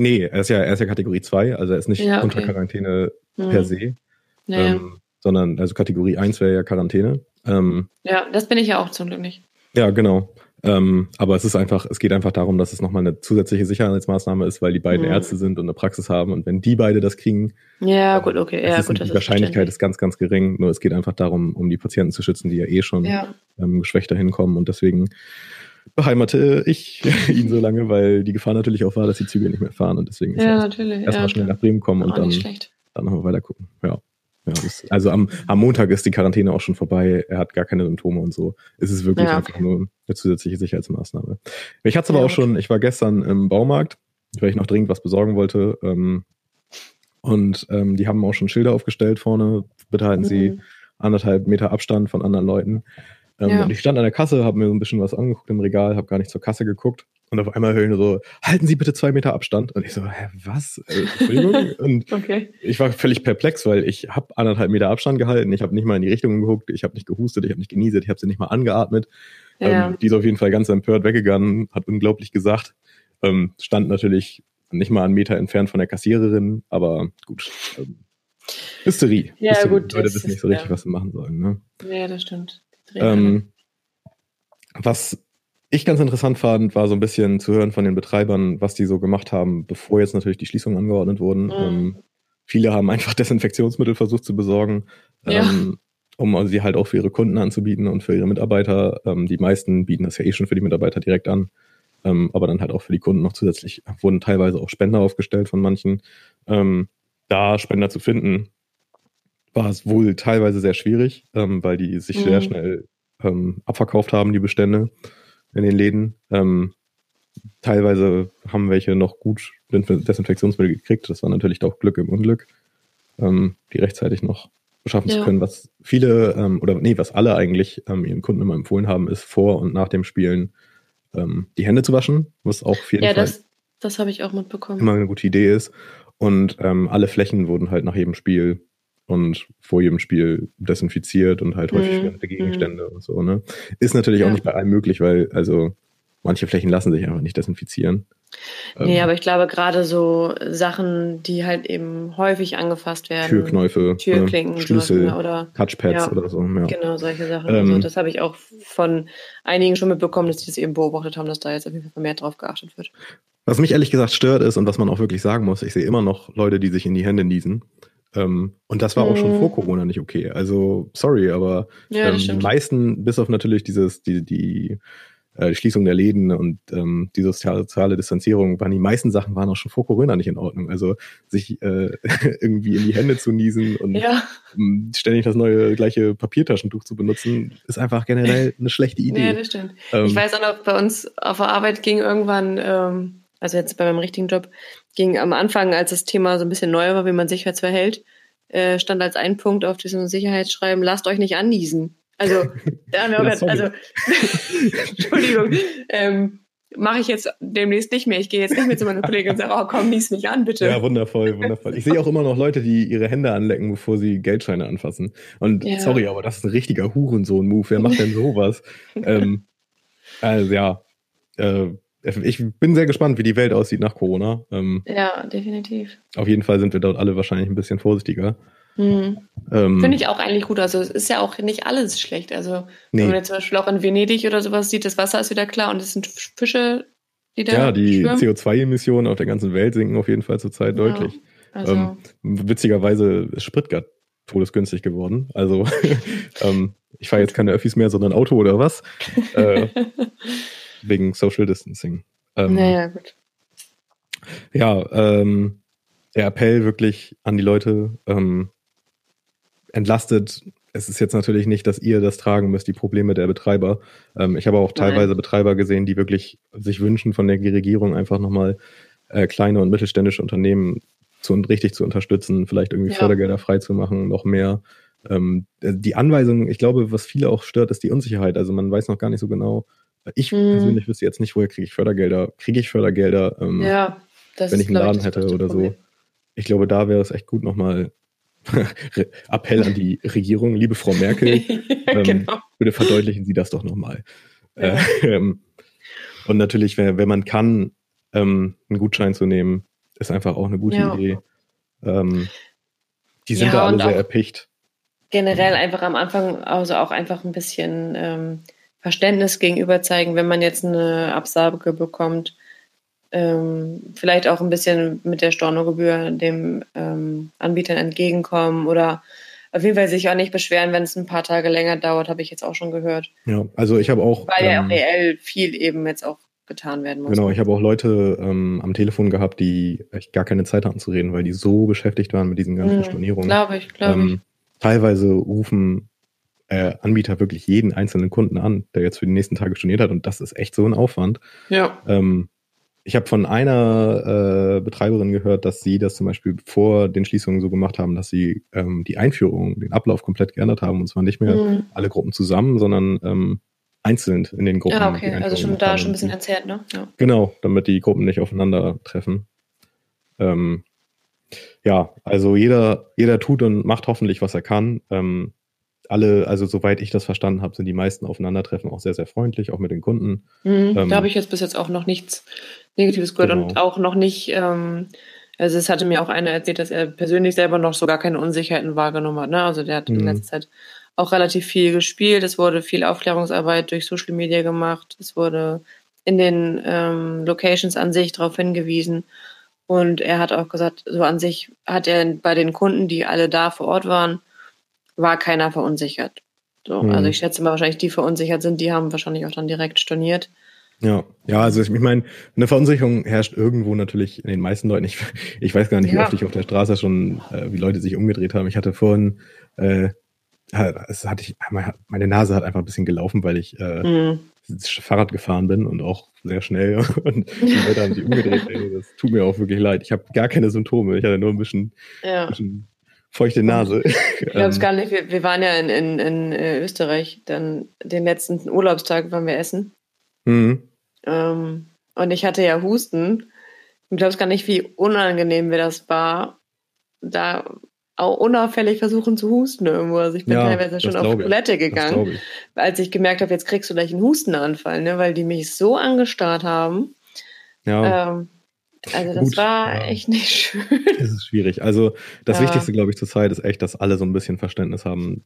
Nee, er ist ja, er ist ja Kategorie 2, also er ist nicht Ja, unter okay. Quarantäne Hm. per se, Ja, ja. ähm, sondern also Kategorie 1 wäre ja Quarantäne. Ähm, ja, das bin ich ja auch zum Glück nicht. ja, genau. Ähm, aber es ist einfach, es geht einfach darum, dass es nochmal eine zusätzliche Sicherheitsmaßnahme ist, weil die beiden Mhm. Ärzte sind und eine Praxis haben. Und wenn die beide das kriegen, Ja, gut, okay. Ja, gut, die Wahrscheinlichkeit ist ganz, ganz gering. Nur es geht einfach darum, um die Patienten zu schützen, die ja eh schon Ja, ähm, geschwächt dahin kommen. Und deswegen beheimate ich <laughs> ihn so lange, weil die Gefahr natürlich auch war, dass die Züge nicht mehr fahren. Und deswegen ist ja, er erstmal ja, schnell nach Bremen kommen und dann schlecht. dann noch mal weiter gucken. Ja. Ja das, also am, am Montag ist die Quarantäne auch schon vorbei. Er hat gar keine Symptome und so. Es ist wirklich Ja, einfach nur eine zusätzliche Sicherheitsmaßnahme. Ich hatte es aber Ja, auch schon, ich war gestern im Baumarkt, weil ich noch dringend was besorgen wollte. Ähm, und ähm, die haben auch schon Schilder aufgestellt vorne. Bitte halten Sie Mhm. anderthalb Meter Abstand von anderen Leuten. Ähm, Ja. Und ich stand an der Kasse, habe mir so ein bisschen was angeguckt im Regal, habe gar nicht zur Kasse geguckt. Und auf einmal höre ich nur so, halten Sie bitte zwei Meter Abstand. Und ich so, hä, was? Äh, Entschuldigung? <laughs> und Okay. ich war völlig perplex, weil ich habe anderthalb Meter Abstand gehalten. Ich habe nicht mal in die Richtung geguckt. Ich habe nicht gehustet, ich habe nicht genieset, ich habe sie nicht mal angeatmet. Ja. Ähm, die ist auf jeden Fall ganz empört weggegangen, hat unglaublich gesagt. Ähm, stand natürlich nicht mal einen Meter entfernt von der Kassiererin, aber gut. Ähm, Hysterie. Ja, Hysterie. gut, Leute das wissen nicht so richtig, ja. was sie machen sollen. Ne? ja, das stimmt. Ähm, was ich ganz interessant fand, war so ein bisschen zu hören von den Betreibern, was die so gemacht haben, bevor jetzt natürlich die Schließungen angeordnet wurden. Mhm. Ähm, viele haben einfach <laughs> Desinfektionsmittel versucht zu besorgen, Ja. ähm, um also sie halt auch für ihre Kunden anzubieten und für ihre Mitarbeiter. Ähm, die meisten bieten das ja eh schon für die Mitarbeiter direkt an, ähm, aber dann halt auch für die Kunden noch zusätzlich wurden teilweise auch Spender aufgestellt von manchen. Ähm, da Spender zu finden, war es wohl teilweise sehr schwierig, ähm, weil die sich sehr Mhm. schnell ähm, abverkauft haben, die Bestände in den Läden. Ähm, teilweise haben welche noch gut Desinfektionsmittel gekriegt. Das war natürlich auch Glück im Unglück, ähm, die rechtzeitig noch beschaffen zu Ja. können. Was viele, ähm, oder nee, was alle eigentlich ähm, ihren Kunden immer empfohlen haben, ist vor und nach dem Spielen ähm, die Hände zu waschen, was auch jeden Ja, Fall das, das habe ich auch mitbekommen. immer eine gute Idee ist. Und ähm, alle Flächen wurden halt nach jedem Spiel und vor jedem Spiel desinfiziert und halt häufig Mhm. Gegenstände und so, ne? Ist natürlich auch Ja. nicht bei allem möglich, weil also manche Flächen lassen sich einfach nicht desinfizieren. Nee, Ähm, aber ich glaube gerade so Sachen, die halt eben häufig angefasst werden. Türknäufe, Türklinken, ne? Schlüssel, ne, oder Touchpads Ja. oder so. Ja. genau solche Sachen. Ähm, also das habe ich auch von einigen schon mitbekommen, dass die das eben beobachtet haben, dass da jetzt auf jeden Fall vermehrt drauf geachtet wird. Was mich ehrlich gesagt stört ist und was man auch wirklich sagen muss, ich sehe immer noch Leute, die sich in die Hände niesen. Ähm, und das war auch schon Mhm. vor Corona nicht okay. Also, sorry, aber Ja, ähm, die meisten, bis auf natürlich dieses, die, die, äh, die Schließung der Läden und ähm, die soziale, soziale Distanzierung, waren die meisten Sachen waren auch schon vor Corona nicht in Ordnung. Also sich äh, <laughs> irgendwie in die Hände zu niesen und Ja, ähm, ständig das neue gleiche Papiertaschentuch zu benutzen, ist einfach generell eine schlechte <laughs> Idee. das stimmt. Ähm, Ich weiß auch noch, bei uns auf der Arbeit ging irgendwann, ähm, also jetzt bei meinem richtigen Job, ging am Anfang, als das Thema so ein bisschen neu war, wie man sich jetzt verhält, äh, stand als ein Punkt auf diesem Sicherheitsschreiben, lasst euch nicht anniesen. Also, da haben wir auch <laughs> Ja, also, <laughs> Entschuldigung, ähm, mache ich jetzt demnächst nicht mehr. Ich gehe jetzt nicht mehr zu meiner Kollegin und sage, oh komm, nies mich an, bitte. Ja, wundervoll, wundervoll. Ich sehe auch immer noch Leute, die ihre Hände anlecken, bevor sie Geldscheine anfassen. Und Ja. sorry, aber das ist ein richtiger Hurensohn-Move. Wer macht denn sowas? <laughs> ähm, also ja, äh, <laughs> ich bin sehr gespannt, wie die Welt aussieht nach Corona. Ähm, Ja, definitiv. auf jeden Fall sind wir dort alle wahrscheinlich ein bisschen vorsichtiger. Hm. Ähm, Finde ich auch eigentlich gut. Also es ist ja auch nicht alles schlecht. Also Nee. wenn man jetzt zum Beispiel auch in Venedig oder sowas sieht, das Wasser ist wieder klar und es sind Fische, die da ja, die schwimmen. CO2-Emissionen auf der ganzen Welt sinken auf jeden Fall zurzeit Ja. deutlich. Also, Ähm, witzigerweise ist Sprit todesgünstig geworden. Also <laughs> ähm, ich fahre jetzt keine Öffis mehr, sondern Auto oder was. <laughs> Äh, wegen Social Distancing. Ähm, naja, gut. Ja, ähm, der Appell wirklich an die Leute, ähm, entlastet. Es ist jetzt natürlich nicht, dass ihr das tragen müsst, die Probleme der Betreiber. Ähm, ich habe auch Nein. teilweise Betreiber gesehen, die wirklich sich wünschen, von der Regierung einfach nochmal äh, kleine und mittelständische Unternehmen zu, richtig zu unterstützen, vielleicht irgendwie Ja. Fördergelder freizumachen, noch mehr. Ähm, die Anweisung, ich glaube, was viele auch stört, ist die Unsicherheit. Also man weiß noch gar nicht so genau. Ich Mhm. persönlich wüsste jetzt nicht, woher kriege ich Fördergelder. Kriege ich Fördergelder? Ähm, Ja, wenn ich einen Laden das hätte oder so. Ich glaube, da wäre es echt gut nochmal <laughs> Appell an die Regierung, liebe Frau Merkel, <laughs> ähm, genau. bitte verdeutlichen Sie das doch nochmal. Ja. Äh, ähm, und natürlich, wenn, wenn man kann, ähm, einen Gutschein zu nehmen, ist einfach auch eine gute ja. Idee. Ähm, die sind ja, da alle sehr erpicht. Generell einfach am Anfang also auch einfach ein bisschen ähm, Verständnis gegenüber zeigen, wenn man jetzt eine Absage bekommt. Ähm, vielleicht auch ein bisschen mit der Stornogebühr dem ähm, Anbietern entgegenkommen oder auf jeden Fall sich auch nicht beschweren, wenn es ein paar Tage länger dauert, habe ich jetzt auch schon gehört. Ja, also ich habe auch. Weil ja auch ähm, reell viel eben jetzt auch getan werden muss. Genau, ich habe auch Leute ähm, am Telefon gehabt, die echt gar keine Zeit hatten zu reden, weil die so beschäftigt waren mit diesen ganzen mhm, Stornierungen. Glaube ich, glaube ähm, ich. Teilweise rufen äh, Anbieter wirklich jeden einzelnen Kunden an, der jetzt für die nächsten Tage storniert hat und das ist echt so ein Aufwand. Ja. Ähm, ich habe von einer äh, Betreiberin gehört, dass sie das zum Beispiel vor den Schließungen so gemacht haben, dass sie ähm, die Einführung, den Ablauf komplett geändert haben und zwar nicht mehr mhm. alle Gruppen zusammen, sondern ähm, einzeln in den Gruppen. Ja, okay, also schon da schon ein bisschen erzählt, ne? Ja. Genau, damit die Gruppen nicht aufeinandertreffen. Ähm, ja, also jeder, jeder tut und macht hoffentlich, was er kann. Ähm, alle, also soweit ich das verstanden habe, sind die meisten Aufeinandertreffen auch sehr, sehr freundlich, auch mit den Kunden. Mhm, ähm, da habe ich jetzt bis jetzt auch noch nichts Negatives gehört genau. und auch noch nicht, ähm, also es hatte mir auch einer erzählt, dass er persönlich selber noch so gar keine Unsicherheiten wahrgenommen hat. Ne? Also der hat mhm. in letzter Zeit auch relativ viel gespielt. Es wurde viel Aufklärungsarbeit durch Social Media gemacht. Es wurde in den ähm, Locations an sich darauf hingewiesen. Und er hat auch gesagt, so an sich hat er bei den Kunden, die alle da vor Ort waren, war keiner verunsichert. So, mhm. Also ich schätze mal, wahrscheinlich die verunsichert sind, die haben wahrscheinlich auch dann direkt storniert. Ja, ja, also ich meine, eine Verunsicherung herrscht irgendwo natürlich in den meisten Leuten. Ich, ich weiß gar nicht, ja. wie oft ich auf der Straße schon, äh, wie Leute sich umgedreht haben. Ich hatte vorhin äh, es hatte ich, meine Nase hat einfach ein bisschen gelaufen, weil ich äh, mhm. Fahrrad gefahren bin und auch sehr schnell <laughs> und die Leute haben sich umgedreht. Ey, <laughs> das tut mir auch wirklich leid. Ich habe gar keine Symptome. Ich hatte nur ein bisschen, ja. bisschen feuchte Nase. Ich <laughs> glaube es ähm. gar nicht. Wir, wir, waren ja in, in, in äh, Österreich. Dann den letzten Urlaubstag waren wir essen. Mhm. Ähm, und ich hatte ja Husten. Ich glaube gar nicht, wie unangenehm mir das war, da auch unauffällig versuchen zu husten irgendwo. Also ich bin ja, teilweise schon auf Toilette gegangen, ich. als ich gemerkt habe, jetzt kriegst du gleich einen Hustenanfall, ne? weil die mich so angestarrt haben. Ja. Ähm, also das Gut, war ja. echt nicht schön. Es ist schwierig. Also das ja. Wichtigste, glaube ich, zur Zeit ist echt, dass alle so ein bisschen Verständnis haben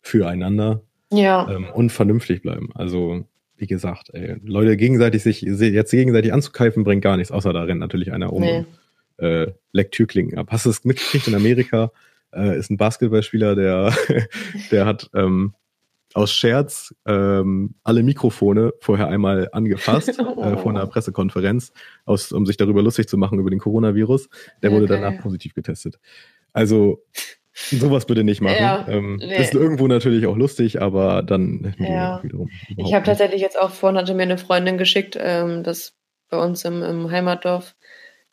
füreinander. Ja. Ähm, und vernünftig bleiben. Also wie gesagt, ey, Leute gegenseitig sich jetzt gegenseitig anzukeifen, bringt gar nichts, außer da rennt natürlich einer um. Nee äh, Lektürklinken ab. Hast du es mitgekriegt in Amerika? Äh, ist ein Basketballspieler, der, <laughs> der hat ähm, aus Scherz ähm, alle Mikrofone vorher einmal angefasst oh. <laughs> äh, vor einer Pressekonferenz, aus, um sich darüber lustig zu machen über den Coronavirus. Der wurde okay. danach positiv getestet. Also sowas bitte nicht machen. Ja, ähm, nee. Ist irgendwo natürlich auch lustig, aber dann ja. wiederum. Ich habe tatsächlich jetzt auch vorhin hatte mir eine Freundin geschickt, ähm, das bei uns im, im Heimatdorf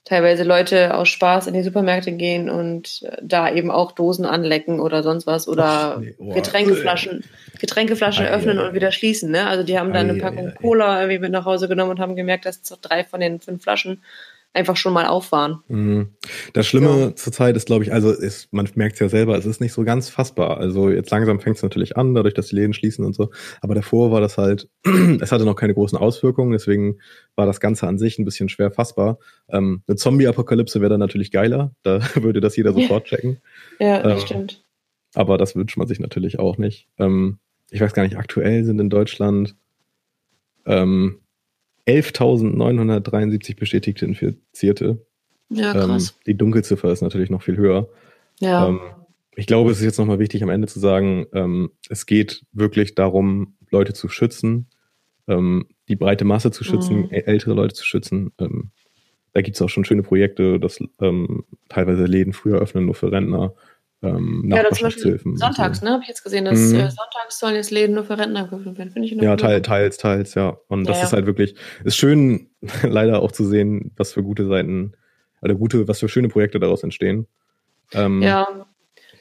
teilweise Leute aus Spaß in die Supermärkte gehen und äh, da eben auch Dosen anlecken oder sonst was oder nee, oh, Getränkeflaschen, Getränkeflaschen ei, öffnen ei, und wieder schließen. Ne? Also die haben dann ei, eine Packung Cola irgendwie mit nach Hause genommen und haben gemerkt, dass es drei von den fünf Flaschen einfach schon mal auf waren. Mhm. Das Schlimme ja. zurzeit ist, glaube ich, also ist, man merkt es ja selber, es ist nicht so ganz fassbar. Also jetzt langsam fängt es natürlich an, dadurch, dass die Läden schließen und so. Aber davor war das halt, <clears throat> es hatte noch keine großen Auswirkungen, deswegen war das Ganze an sich ein bisschen schwer fassbar. Ähm, eine Zombie-Apokalypse wäre dann natürlich geiler, da <laughs> würde das jeder sofort checken. <laughs> Ja, das ähm, stimmt. Aber das wünscht man sich natürlich auch nicht. Ähm, ich weiß gar nicht, aktuell sind in Deutschland ähm, 11.973 bestätigte Infizierte. Ja, ähm, krass. Ähm, die Dunkelziffer ist natürlich noch viel höher. Ja. Ähm, ich glaube, es ist jetzt nochmal wichtig am Ende zu sagen, ähm, es geht wirklich darum, Leute zu schützen, ähm, die breite Masse zu schützen, mhm. ältere Leute zu schützen. Ähm, da gibt es auch schon schöne Projekte, dass teilweise Läden früher öffnen, nur für Rentner ähm, ja, das Sonntags, so. ne? Habe ich jetzt gesehen, dass mhm. äh, sonntags sollen jetzt Läden nur für Rentner geöffnet werden. Finde ich Ja, teil, teils, teils, ja. Und das ja, ist halt wirklich, ist schön, <laughs> leider auch zu sehen, was für gute Seiten, oder gute, was für schöne Projekte daraus entstehen. Ähm, ja.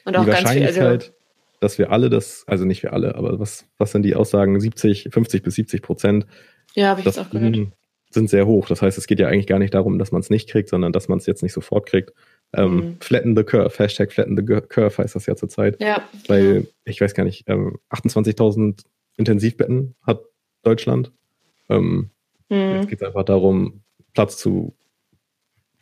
Und auch die ganz Wahrscheinlichkeit, viel, also, dass wir alle das, also nicht wir alle, aber was, was sind die Aussagen? 70, 50 bis 70 Prozent. Ja, habe ich das auch gehört. Sind sehr hoch. Das heißt, es geht ja eigentlich gar nicht darum, dass man es nicht kriegt, sondern dass man es jetzt nicht sofort kriegt. Ähm, mhm. Flatten the Curve, Hashtag Flatten the Curve heißt das ja zurzeit. Ja. Weil, genau. ich weiß gar nicht, ähm, 28.000 Intensivbetten hat Deutschland. Ähm, mhm. Jetzt geht es einfach darum, Platz zu,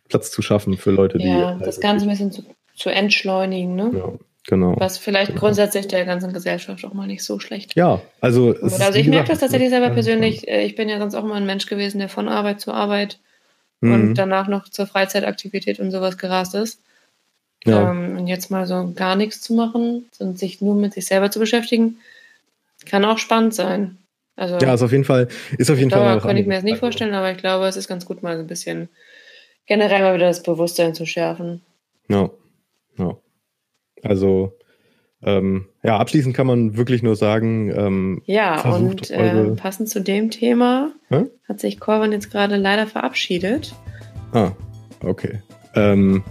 Platz zu schaffen für Leute, die. Ja, das Ganze ein bisschen zu, zu entschleunigen, ne? Ja. Genau. Was vielleicht genau. grundsätzlich der ganzen Gesellschaft auch mal nicht so schlecht. Ja, also. also ich merke das tatsächlich selber persönlich. Äh, ich bin ja sonst auch immer ein Mensch gewesen, der von Arbeit zu Arbeit mhm. und danach noch zur Freizeitaktivität und sowas gerast ist. Ja. Ähm, und jetzt mal so gar nichts zu machen und sich nur mit sich selber zu beschäftigen, kann auch spannend sein. Also, ja, ist auf jeden Fall, ist auf jeden Fall. Könnte ich mir das nicht vorstellen, aber ich glaube, es ist ganz gut, mal so ein bisschen generell mal wieder das Bewusstsein zu schärfen. Ja, ja. Also, ähm, ja, abschließend kann man wirklich nur sagen, ähm, ja, und äh, passend zu dem Thema Hä? hat sich Corvin jetzt gerade leider verabschiedet. Ah, okay. Ähm,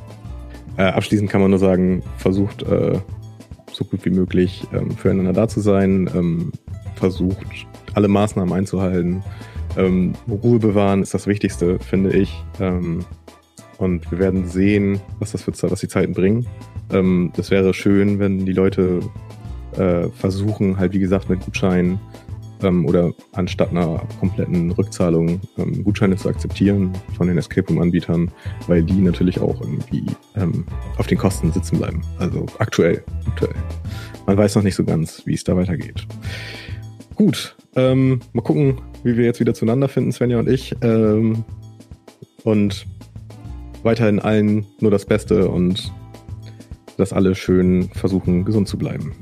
äh, abschließend kann man nur sagen, versucht äh, so gut wie möglich ähm, füreinander da zu sein, ähm, versucht alle Maßnahmen einzuhalten. Ähm, Ruhe bewahren ist das Wichtigste, finde ich. Und wir werden sehen, was das für was die Zeiten bringen. Ähm, das wäre schön, wenn die Leute äh, versuchen, halt wie gesagt mit Gutscheinen ähm, oder anstatt einer kompletten Rückzahlung ähm, Gutscheine zu akzeptieren von den Escape Room Anbietern, weil die natürlich auch irgendwie ähm, auf den Kosten sitzen bleiben. Also aktuell, aktuell. Man weiß noch nicht so ganz, wie es da weitergeht. Gut, ähm, mal gucken, wie wir jetzt wieder zueinander finden, Svenja und ich. Ähm, und weiterhin allen nur das Beste und dass alle schön versuchen, gesund zu bleiben.